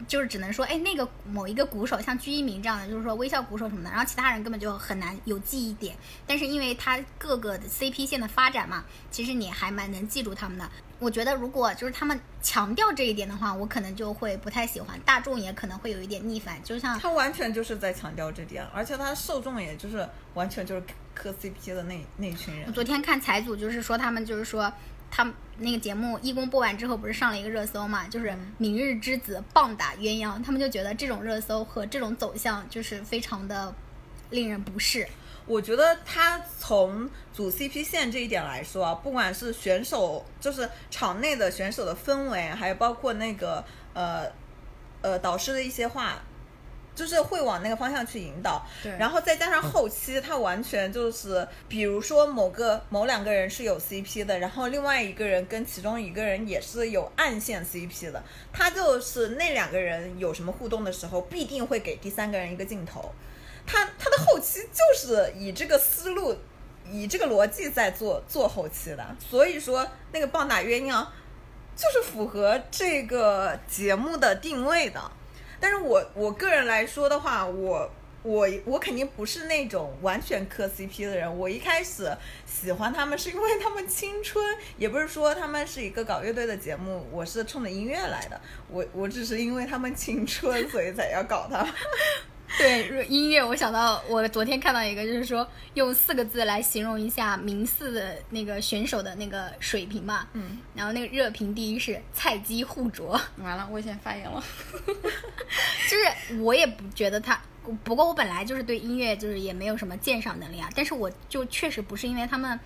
就是只能说，哎，那个某一个鼓手，像鞠一鸣这样的，就是说微笑鼓手什么的，然后其他人根本就很难有记忆点。但是因为他各个的 CP 线的发展嘛，其实你还蛮能记住他们的。我觉得如果就是他们强调这一点的话，我可能就会不太喜欢，大众也可能会有一点逆反。就像他完全就是在强调这点，而且他受众也就是完全就是磕 CP 的那那群人我。昨天看财组，就是说他们就是说，他们那个节目一公播完之后，不是上了一个热搜嘛，就是“明日之子棒打鸳鸯”，他们就觉得这种热搜和这种走向就是非常的令人不适。我觉得他从组 CP 线这一点来说啊，不管是选手，就是场内的选手的氛围，还有包括那个呃呃导师的一些话，就是会往那个方向去引导。对然后再加上后期，他完全就是，比如说某个某两个人是有 CP 的，然后另外一个人跟其中一个人也是有暗线 CP 的，他就是那两个人有什么互动的时候，必定会给第三个人一个镜头。他他的后期就是以这个思路，以这个逻辑在做做后期的，所以说那个棒打鸳鸯就是符合这个节目的定位的。但是我我个人来说的话，我我我肯定不是那种完全磕 CP 的人。我一开始喜欢他们是因为他们青春，也不是说他们是一个搞乐队的节目，我是冲着音乐来的。我我只是因为他们青春，所以才要搞他们。对音乐，我想到我昨天看到一个，就是说用四个字来形容一下名次的那个选手的那个水平嘛。嗯，然后那个热评第一是菜鸡互啄。完了，胃腺发言了。就是我也不觉得他，不过我本来就是对音乐就是也没有什么鉴赏能力啊，但是我就确实不是因为他们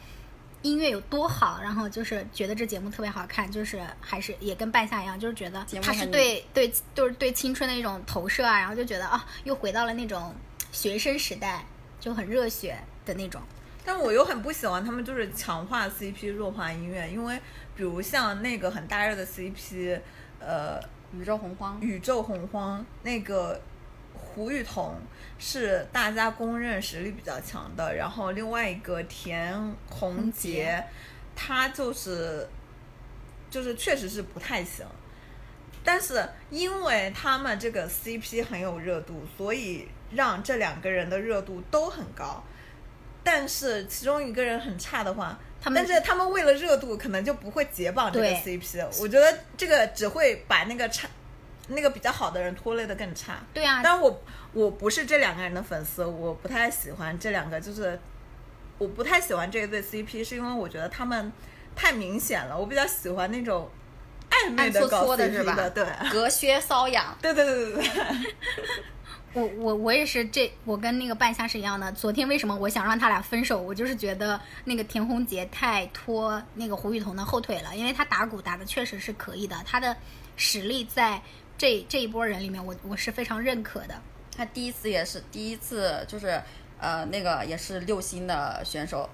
音乐有多好，然后就是觉得这节目特别好看，就是还是也跟半夏一样，就是觉得他是对对就是对青春的一种投射啊，然后就觉得啊又回到了那种学生时代，就很热血的那种。但我又很不喜欢他们就是强化 CP 弱化音乐，因为比如像那个很大热的 CP，呃，宇宙洪荒，宇宙洪荒那个胡雨桐是大家公认实力比较强的，然后另外一个田宏宏杰杰，他就是就是确实是不太行。但是因为他们这个 CP 很有热度，所以让这两个人的热度都很高。但是其中一个人很差的话，他们但是他们为了热度，可能就不会解绑这个 CP。我觉得这个只会把那个差、那个比较好的人拖累的更差。对啊，但我我不是这两个人的粉丝，我不太喜欢这两个，就是我不太喜欢这一对 CP，是因为我觉得他们太明显了，我比较喜欢那种暧昧的搞搓的 CP 是吧？对，隔靴搔痒。对对对对对，我我我也是这，我跟那个半夏是一样的。昨天为什么我想让他俩分手？我就是觉得那个田宏杰太拖那个胡雨桐的后腿了，因为他打鼓打的确实是可以的，他的实力在这这一波人里面我，我是非常认可的。他第一次也是第一次，就是呃那个也是六星的选手，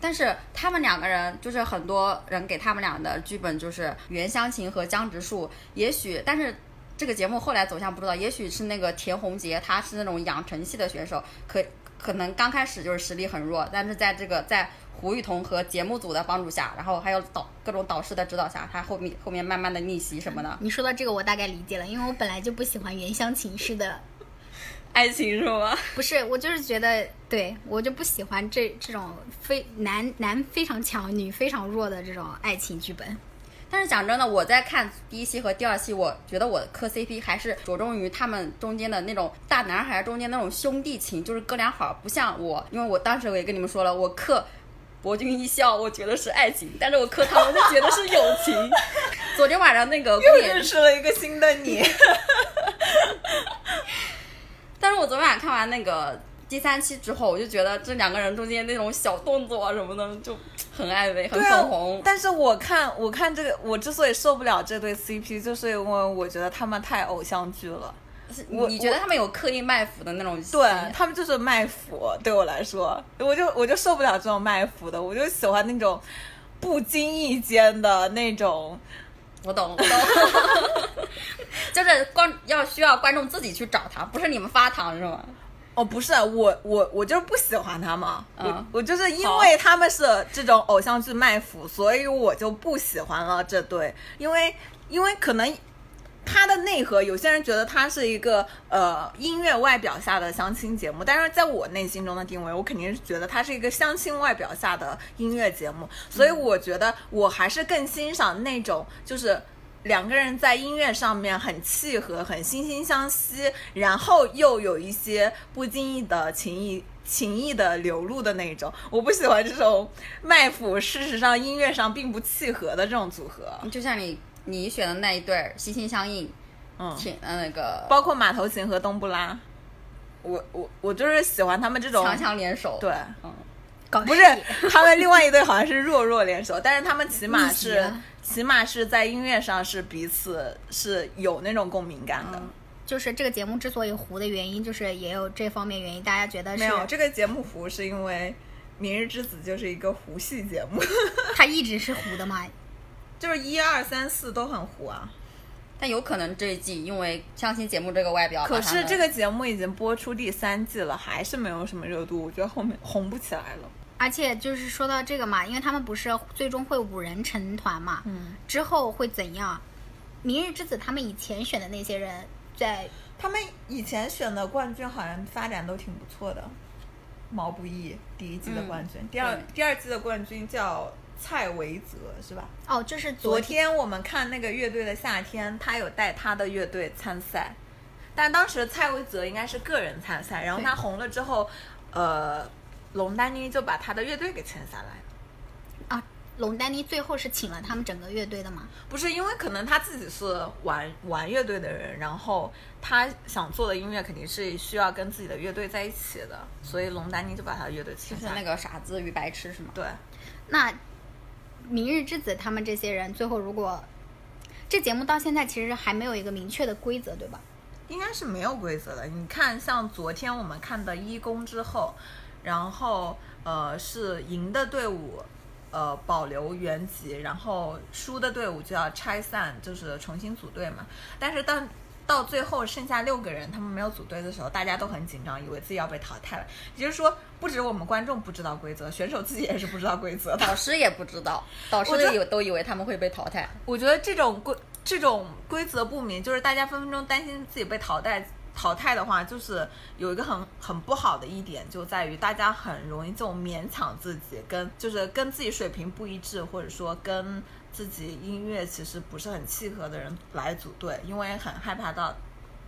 但是他们两个人就是很多人给他们俩的剧本就是袁湘琴和江直树，也许但是这个节目后来走向不知道，也许是那个田宏杰他是那种养成系的选手，可可能刚开始就是实力很弱，但是在这个在胡雨桐和节目组的帮助下，然后还有导各种导师的指导下，他后面后面慢慢的逆袭什么的，你说到这个，我大概理解了，因为我本来就不喜欢原乡情式的，爱情是吗？不是我就是觉得，对我就不喜欢这这种非男男非常强，女非常弱的这种爱情剧本。但是讲真的，我在看第一期和第二期，我觉得我磕 CP 还是着重于他们中间的那种大男孩中间那种兄弟情，就是哥俩好，不像我，因为我当时我也跟你们说了，我磕博君一笑，我觉得是爱情，但是我磕他们就觉得是友情。昨天晚上那个又认识了一个新的你。但是我昨天晚上看完那个第三期之后，我就觉得这两个人中间那种小动作啊什么的就很暧昧，很粉红。但是我看我看这个，我之所以受不了这对 CP，就是因为我觉得他们太偶像剧了。我你觉得他们有刻意卖腐的那种？对他们就是卖腐，对我来说，我就我就受不了这种卖腐的，我就喜欢那种不经意间的那种。我懂，我懂，就是观要需要观众自己去找他，不是你们发糖是吗？哦，不是我我我就是不喜欢他们，嗯我我就是因为他们是这种偶像剧卖腐，所以我就不喜欢了这对，因为因为可能。它的内核，有些人觉得它是一个呃音乐外表下的相亲节目，但是在我内心中的定位，我肯定是觉得它是一个相亲外表下的音乐节目，所以我觉得我还是更欣赏那种就是两个人在音乐上面很契合、很惺惺相惜，然后又有一些不经意的情谊。情谊的流露的那种，我不喜欢这种卖腐，事实上音乐上并不契合的这种组合。就像你你选的那一对儿心心相印，嗯，挺呃那个包括马头琴和冬不拉，我我我就是喜欢他们这种强强联手，对，嗯，搞不是他们另外一对好像是弱弱联手，但是他们起码是了起码是在音乐上是彼此是有那种共鸣感的。嗯。就是这个节目之所以糊的原因，就是也有这方面原因，大家觉得是没有这个节目糊是因为《明日之子》就是一个糊戏节目，它一直是糊的嘛？就是一二三四都很糊啊。但有可能这一季因为相亲节目这个外表，可是这个节目已经播出第三季了，还是没有什么热度，我觉得后面红不起来了。而且就是说到这个嘛，因为他们不是最终会五人成团嘛，嗯，之后会怎样？明日之子他们以前选的那些人，在他们以前选的冠军好像发展都挺不错的，毛不易第一季的冠军，第二第二季的冠军叫蔡维泽是吧？哦，就是昨天天我们看那个乐队的夏天，他有带他的乐队参赛，但当时蔡维泽应该是个人参赛，然后他红了之后，呃，龙丹妮就把他的乐队给签下来了。啊，龙丹妮最后是请了他们整个乐队的吗？不是因为可能他自己是玩玩乐队的人，然后他想做的音乐肯定是需要跟自己的乐队在一起的，所以龙丹妮就把他的乐队签下来。就是那个傻子与白痴是吗？对，那明日之子他们这些人最后如果这节目到现在其实还没有一个明确的规则，对吧？应该是没有规则的。你看，像昨天我们看的一公之后，然后呃是赢的队伍。呃，保留原籍，然后输的队伍就要拆散，就是重新组队嘛。但是当到最后剩下六个人，他们没有组队的时候，大家都很紧张，以为自己要被淘汰了。也就是说，不止我们观众不知道规则，选手自己也是不知道规则的。导师也不知道，导师我觉得以为都以为他们会被淘汰。我觉得这种规这种规则不明，就是大家分分钟担心自己被淘汰。淘汰的话，就是有一个很很不好的一点，就在于大家很容易这种勉强自己，跟就是跟自己水平不一致，或者说跟自己音乐其实不是很契合的人来组队，因为很害怕到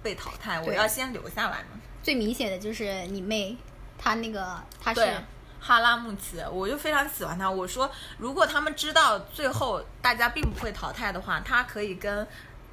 被淘汰，我要先留下来嘛。最明显的就是你妹，她那个她是，哈拉木齐，我就非常喜欢她。我说，如果他们知道最后大家并不会淘汰的话，他可以跟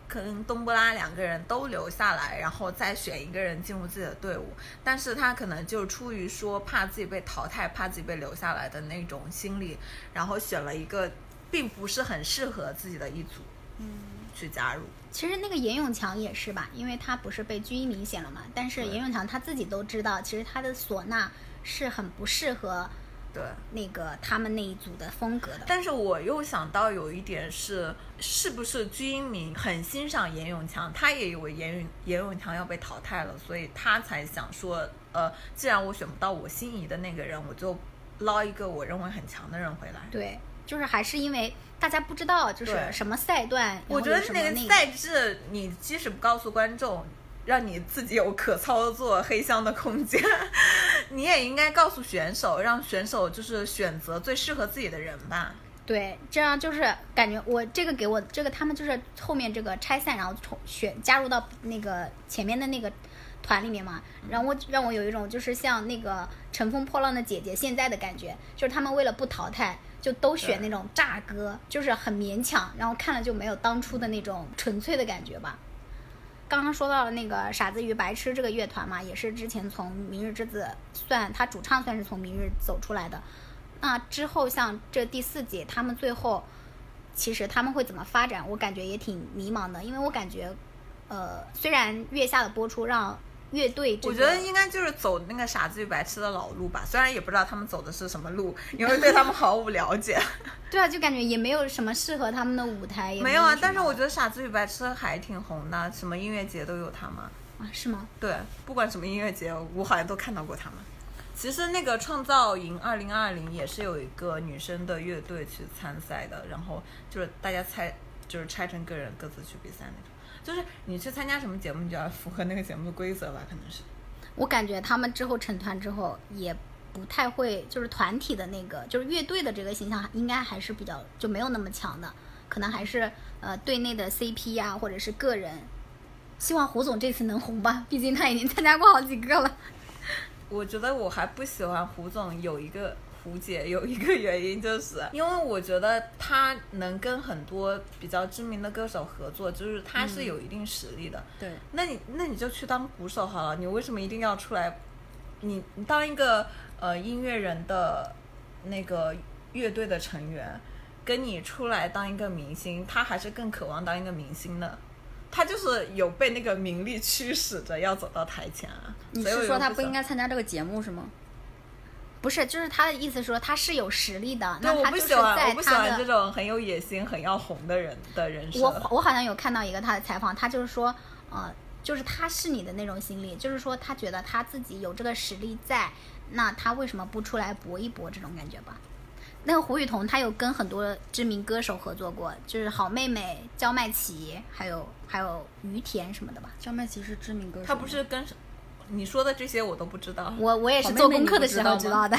跟东布拉两个人都留下来，然后再选一个人进入自己的队伍。但是他可能就出于说怕自己被淘汰，怕自己被留下来的那种心理，然后选了一个并不是很适合自己的一组，嗯，去加入。其实那个严永强也是吧，因为他不是被居明显了嘛，但是对严永强他自己都知道，其实他的唢呐是很不适合对，那个他们那一组的风格的。但是我又想到有一点是，是不是鞠英明很欣赏严永强，他也以为严永严永强要被淘汰了，所以他才想说，呃，既然我选不到我心仪的那个人，我就捞一个我认为很强的人回来。对，就是还是因为大家不知道就是什么赛段，我觉得那个赛制，你即使不告诉观众，让你自己有可操作黑箱的空间，你也应该告诉选手，让选手就是选择最适合自己的人吧。对，这样就是感觉我这个给我这个他们就是后面这个拆散，然后重选加入到那个前面的那个团里面嘛，然后我让我有一种就是像那个乘风破浪的姐姐现在的感觉，就是他们为了不淘汰，就都选那种炸歌，就是很勉强，然后看了就没有当初的那种纯粹的感觉吧。刚刚说到了那个傻子与白痴这个乐团嘛，也是之前从明日之子算他主唱算是从明日走出来的。那之后像这第四季，他们最后其实他们会怎么发展，我感觉也挺迷茫的，因为我感觉，呃，虽然月下的播出让乐队、这个，我觉得应该就是走那个傻子与白痴的老路吧，虽然也不知道他们走的是什么路，因为对他们毫无了解。对啊，就感觉也没有什么适合他们的舞台，也没有啊，但是我觉得傻子与白痴还挺红的，什么音乐节都有他们。啊，是吗？对，不管什么音乐节，我好像都看到过他们。其实那个创造营二零二零也是有一个女生的乐队去参赛的，然后就是大家猜，就是拆成个人各自去比赛那种。就是你去参加什么节目，你就要符合那个节目的规则吧，可能是。我感觉他们之后成团之后也不太会，就是团体的那个，就是乐队的这个形象，应该还是比较就没有那么强的，可能还是呃队内的 CP 呀、或者是个人。希望胡总这次能红吧，毕竟他已经参加过好几个了。我觉得我还不喜欢胡总，有一个胡姐有一个原因，就是因为我觉得他能跟很多比较知名的歌手合作，就是他是有一定实力的。对，那你那你就去当鼓手好了，你为什么一定要出来？你你当一个呃音乐人的那个乐队的成员，跟你出来当一个明星，他还是更渴望当一个明星的。他就是有被那个名利驱使着要走到台前啊。你是说他不应该参加这个节目是吗？不是，就是他的意思说他是有实力的，那他就是我不喜欢，在我不喜他欢这。种很有野心、很要红的人的人设。我我好像有看到一个他的采访，他就是说，呃，就是他是你的那种心理，就是说他觉得他自己有这个实力在，那他为什么不出来搏一搏这种感觉吧？那个胡雨桐，他有跟很多知名歌手合作过，就是好妹妹、焦麦琪，还有还有于田什么的吧。焦麦琪是知名歌手吗，他不是跟你说的这些我都不知道。我我也是做功课的时候知道的。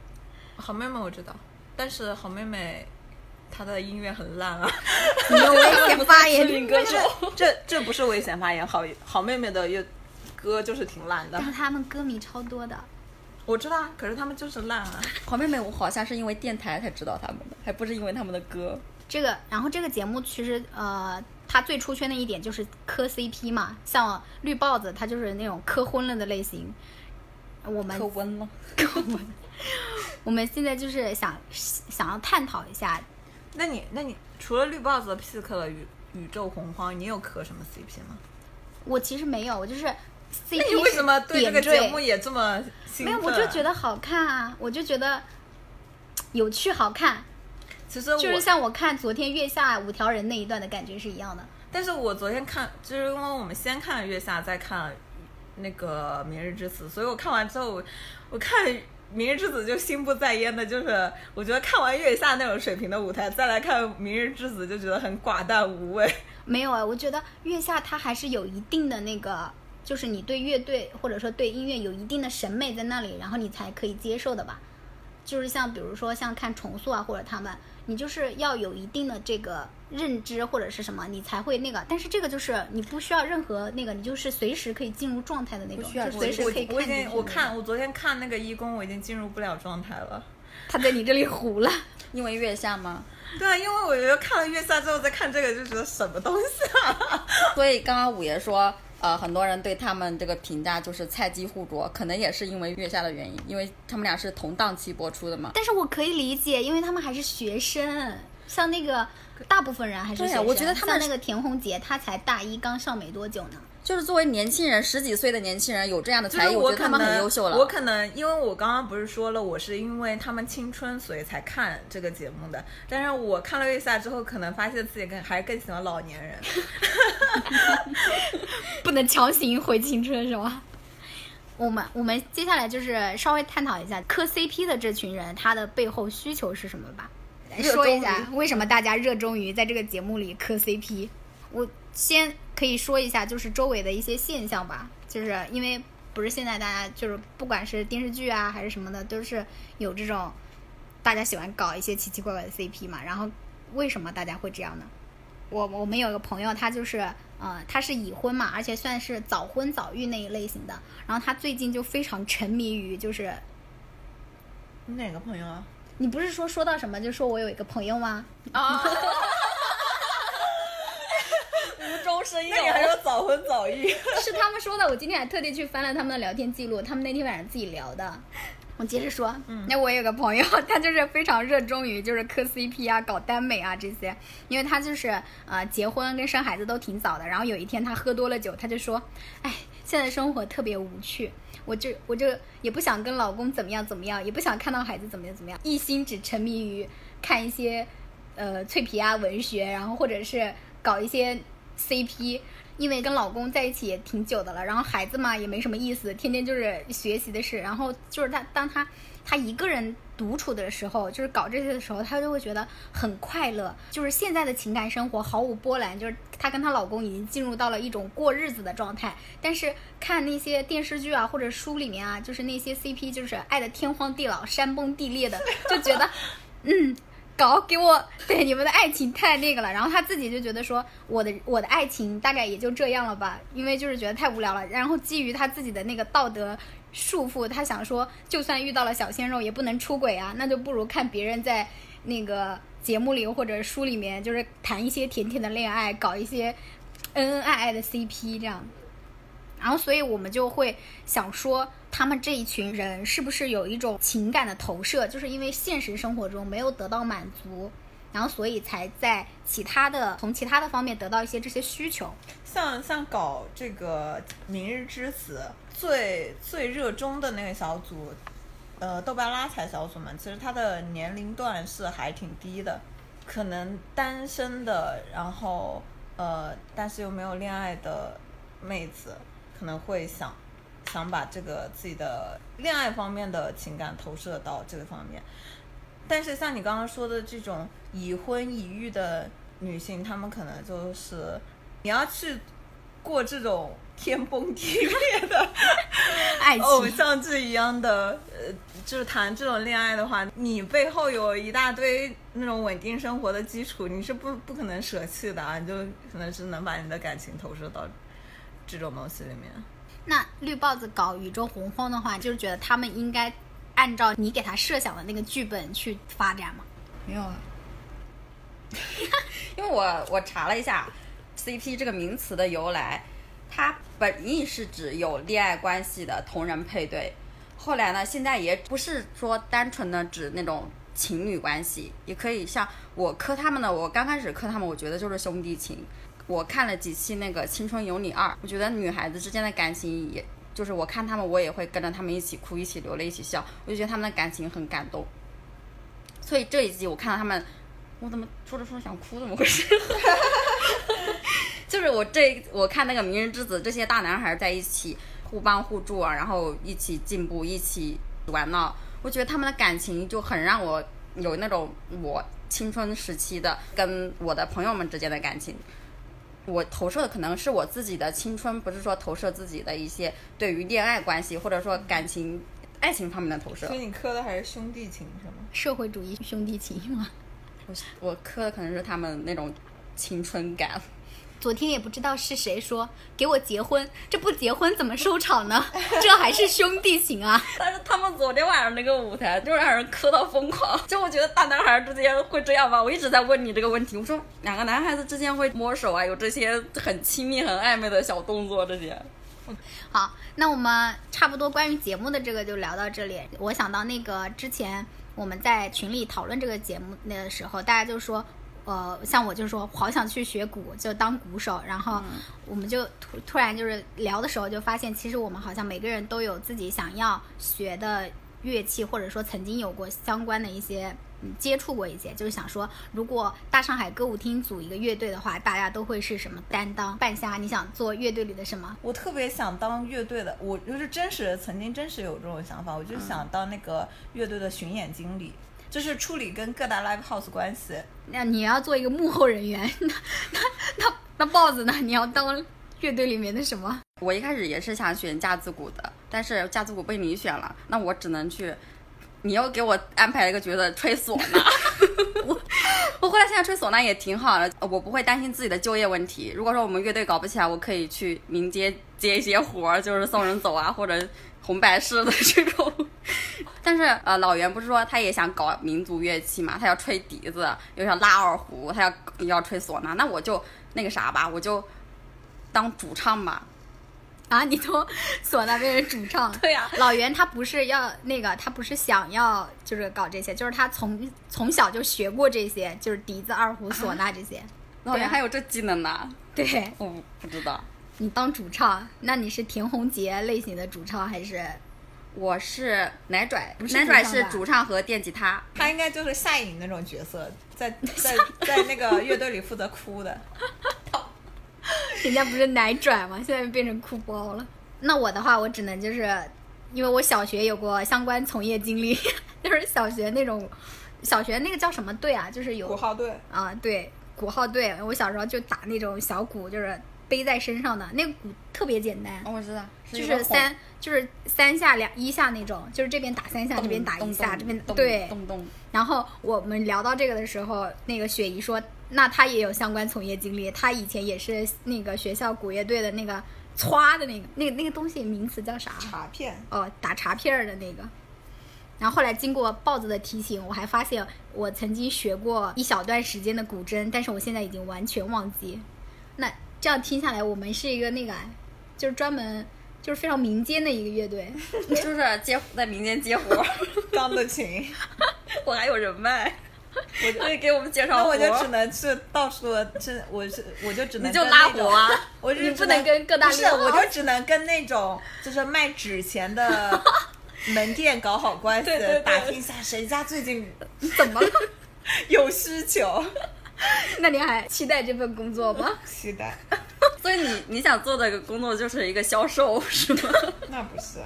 好妹妹我知道，但是好妹妹她的音乐很烂啊。你有危险发言，知名歌手。这这不是危险发言，好好妹妹的乐歌就是挺烂的但。是他们歌迷超多的。我知道啊，可是他们就是烂啊。好妹妹，我好像是因为电台才知道他们的，还不是因为他们的歌。这个，然后这个节目其实呃，它最出圈的一点就是磕 CP 嘛，像绿帽子，他就是那种磕昏了的类型。我们磕温了，我们现在就是想想要探讨一下，那你那你除了绿帽子 pick 了宇宇宙洪荒，你有磕什么 CP 吗？我其实没有，我就是 CP 那你为什么对这个节目也这么没有，我就觉得好看啊，我就觉得有趣好看，其实我就是像我看昨天月下五条人那一段的感觉是一样的。但是我昨天看，就是因为我们先看了《月下》，再看那个《明日之子》，所以我看完之后，我我看《明日之子》就心不在焉的，就是我觉得看完《月下》那种水平的舞台，再来看《明日之子》，就觉得很寡淡无味。没有啊，我觉得月下它还是有一定的那个，就是你对乐队或者说对音乐有一定的审美在那里，然后你才可以接受的吧。就是像比如说像看重塑啊，或者他们，你就是要有一定的这个认知或者是什么，你才会那个。但是这个就是你不需要任何那个，你就是随时可以进入状态的那种，需要就随时可以我已看进去。经我看我昨天看那个一公，我已经进入不了状态了。他在你这里糊了。因为月下吗？对啊，因为我觉得看了月下之后再看这个，就觉得什么东西啊？所以刚刚五爷说，呃，很多人对他们这个评价就是菜鸡互啄，可能也是因为月下的原因，因为他们俩是同档期播出的嘛。但是我可以理解，因为他们还是学生，像那个大部分人还是对学生。啊我觉得他们像那个田宏杰，他才大一，刚上没多久呢。就是作为年轻人，十几岁的年轻人有这样的才艺，就是我可觉得他们很优秀了。我可能因为我刚刚不是说了，我是因为他们青春所以才看这个节目的，但是我看了一下之后，可能发现自己更还是更喜欢老年人。不能强行回青春是吗？我们我们接下来就是稍微探讨一下磕 CP 的这群人，他的背后需求是什么吧？来说一下为什么大家热衷于在这个节目里磕 CP。我先可以说一下，就是周围的一些现象吧，就是因为不是现在大家就是不管是电视剧啊还是什么的，都是有这种大家喜欢搞一些奇奇怪怪的 CP 嘛。然后为什么大家会这样呢？我我们有一个朋友，他就是呃，他是已婚嘛，而且算是早婚早育那一类型的。然后他最近就非常沉迷于，就是哪个朋友啊？你不是说说到什么就说我有一个朋友吗？啊，那你还有早婚早育？是他们说的，我今天还特地去翻了他们的聊天记录，他们那天晚上自己聊的。我接着说，嗯那我有个朋友，他就是非常热衷于就是磕 CP 啊、搞耽美啊这些，因为他就是呃结婚跟生孩子都挺早的，然后有一天他喝多了酒，他就说，哎，现在生活特别无趣，我就我就也不想跟老公怎么样怎么样，也不想看到孩子怎么样怎么样，一心只沉迷于看一些呃脆皮啊文学，然后或者是搞一些 CP。因为跟老公在一起也挺久的了，然后孩子嘛也没什么意思，天天就是学习的事。然后就是他当他他一个人独处的时候，就是搞这些的时候，他就会觉得很快乐。就是现在的情感生活毫无波澜，就是她跟她老公已经进入到了一种过日子的状态。但是看那些电视剧啊或者书里面啊，就是那些 CP 就是爱的天荒地老、山崩地裂的，就觉得嗯。搞给我，对你们的爱情太那个了，然后他自己就觉得说，我的我的爱情大概也就这样了吧，因为就是觉得太无聊了。然后基于他自己的那个道德束缚，他想说，就算遇到了小鲜肉，也不能出轨啊，那就不如看别人在那个节目里或者书里面，就是谈一些甜甜的恋爱，搞一些恩恩爱爱的 CP 这样。然后，所以我们就会想说，他们这一群人是不是有一种情感的投射，就是因为现实生活中没有得到满足，然后所以才在其他的从其他的方面得到一些这些需求。像像搞这个《明日之子》最最热衷的那个小组，呃，豆瓣拉踩小组们，其实他的年龄段是还挺低的，可能单身的，然后呃，但是又没有恋爱的妹子，可能会想想把这个自己的恋爱方面的情感投射到这个方面。但是像你刚刚说的这种已婚已育的女性，她们可能就是你要去过这种天崩地裂的 爱情偶像剧一样的，呃，就是谈这种恋爱的话，你背后有一大堆那种稳定生活的基础，你是不不可能舍弃的啊，你就可能是能把你的感情投射到这种东西里面。那绿帽子搞宇宙洪荒的话，就是觉得他们应该按照你给他设想的那个剧本去发展吗？没有啊，因为我我查了一下 CP 这个名词的由来，它本意是指有恋爱关系的同人配对，后来呢，现在也不是说单纯的指那种情侣关系，也可以像我磕他们的，我刚开始磕他们，我觉得就是兄弟情。我看了几期那个《青春有你二》，我觉得女孩子之间的感情也。就是我看他们，我也会跟着他们一起哭，一起流泪，一起笑，我就觉得他们的感情很感动。所以这一季我看到他们，我怎么说着说着想哭，怎么回事？就是我这我看那个《明日之子》，这些大男孩在一起互帮互助啊，然后一起进步，一起玩闹，我觉得他们的感情就很让我有那种我青春时期的跟我的朋友们之间的感情。我投射的可能是我自己的青春，不是说投射自己的一些对于恋爱关系或者说感情、爱情方面的投射所以。你磕的还是兄弟情是吗？社会主义兄弟情吗。我我磕的可能是他们那种青春感。昨天也不知道是谁说给我结婚，这不结婚怎么收场呢？这还是兄弟情啊！但是他们昨天晚上那个舞台就让人磕到疯狂，就我觉得大男孩之间会这样吗？我一直在问你这个问题，我说两个男孩子之间会摸手啊，有这些很亲密、很暧昧的小动作这些。好，那我们差不多关于节目的这个就聊到这里。我想到那个之前我们在群里讨论这个节目的时候，大家就说，呃，像我就说好想去学鼓，就当鼓手。然后我们就突突然就是聊的时候就发现，其实我们好像每个人都有自己想要学的乐器，或者说曾经有过相关的一些。嗯，接触过一些，就是想说，如果大上海歌舞厅组一个乐队的话，大家都会是什么担当？半夏，你想做乐队里的什么？我特别想当乐队的，我就是真实曾经真实有这种想法，我就想当那个乐队的巡演经理，就是处理跟各大 live house 关系。那你要做一个幕后人员，那那那那豹子呢？你要当乐队里面的什么？我一开始也是想选架子鼓的，但是架子鼓被你选了，那我只能去。你又给我安排了一个角色吹唢呐，我我后来现在吹唢呐也挺好的，我不会担心自己的就业问题。如果说我们乐队搞不起来，我可以去民间接一些活儿，就是送人走啊，或者红白事的这种。但是呃，老袁不是说他也想搞民族乐器嘛，他要吹笛子，又要拉二胡，他要要吹唢呐，那我就那个啥吧，我就当主唱吧。啊，你从 唢呐变成主唱？对呀老袁他不是要那个，他不是想要就是搞这些，就是他从从小就学过这些，就是笛子、二胡、唢呐这些。老袁还有这技能呢，对我不不知道。你当主唱，那你是田宏杰类型的主唱还是？我是奶拽，不是奶拽是主唱吧主唱和电吉他。他应该就是夏颖那种角色，在 在在那个乐队里负责哭的。人家不是奶拽吗？现在变成哭包了。那我的话，我只能就是，因为我小学有过相关从业经历，就是小学那种，小学那个叫什么队啊？就是有鼓号队，啊，对，鼓号队。我小时候就打那种小鼓，就是背在身上的那个鼓特别简单，哦，我知道，就是三就是三下两一下那种，就是这边打三下，这边打一下，这边咚对。咚咚。然后我们聊到这个的时候，那个雪姨说，那她也有相关从业经历，她以前也是那个学校鼓乐队的那个歘的那个那个那个东西名词叫啥？茶片。哦，打茶片儿的那个。然后后来经过豹子的提醒，我还发现我曾经学过一小段时间的古筝，但是我现在已经完全忘记。那这样听下来，我们是一个那个，就是专门就是非常民间的一个乐队。就是接在民间接活儿，钢的琴，我还有人脉，我就给我们介绍我就只能去到处的，是我是我就只能你就拉活啊，我就不只能跟各大不是，我就只能跟那种就是卖纸钱的门店搞好关系，对对对。打听一下谁家最近怎么了？有需求，那你还期待这份工作吗？期待。所以你你想做的工作就是一个销售，是吗？那不是，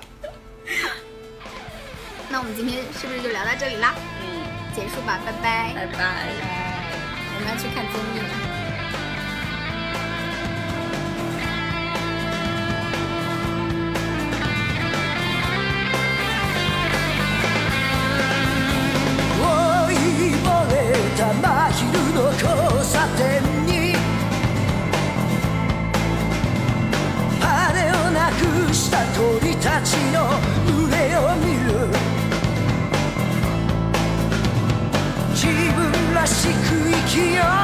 那我们今天是不是就聊到这里啦？嗯，结束吧，拜拜。拜拜。我们要去看综艺了。Tokyo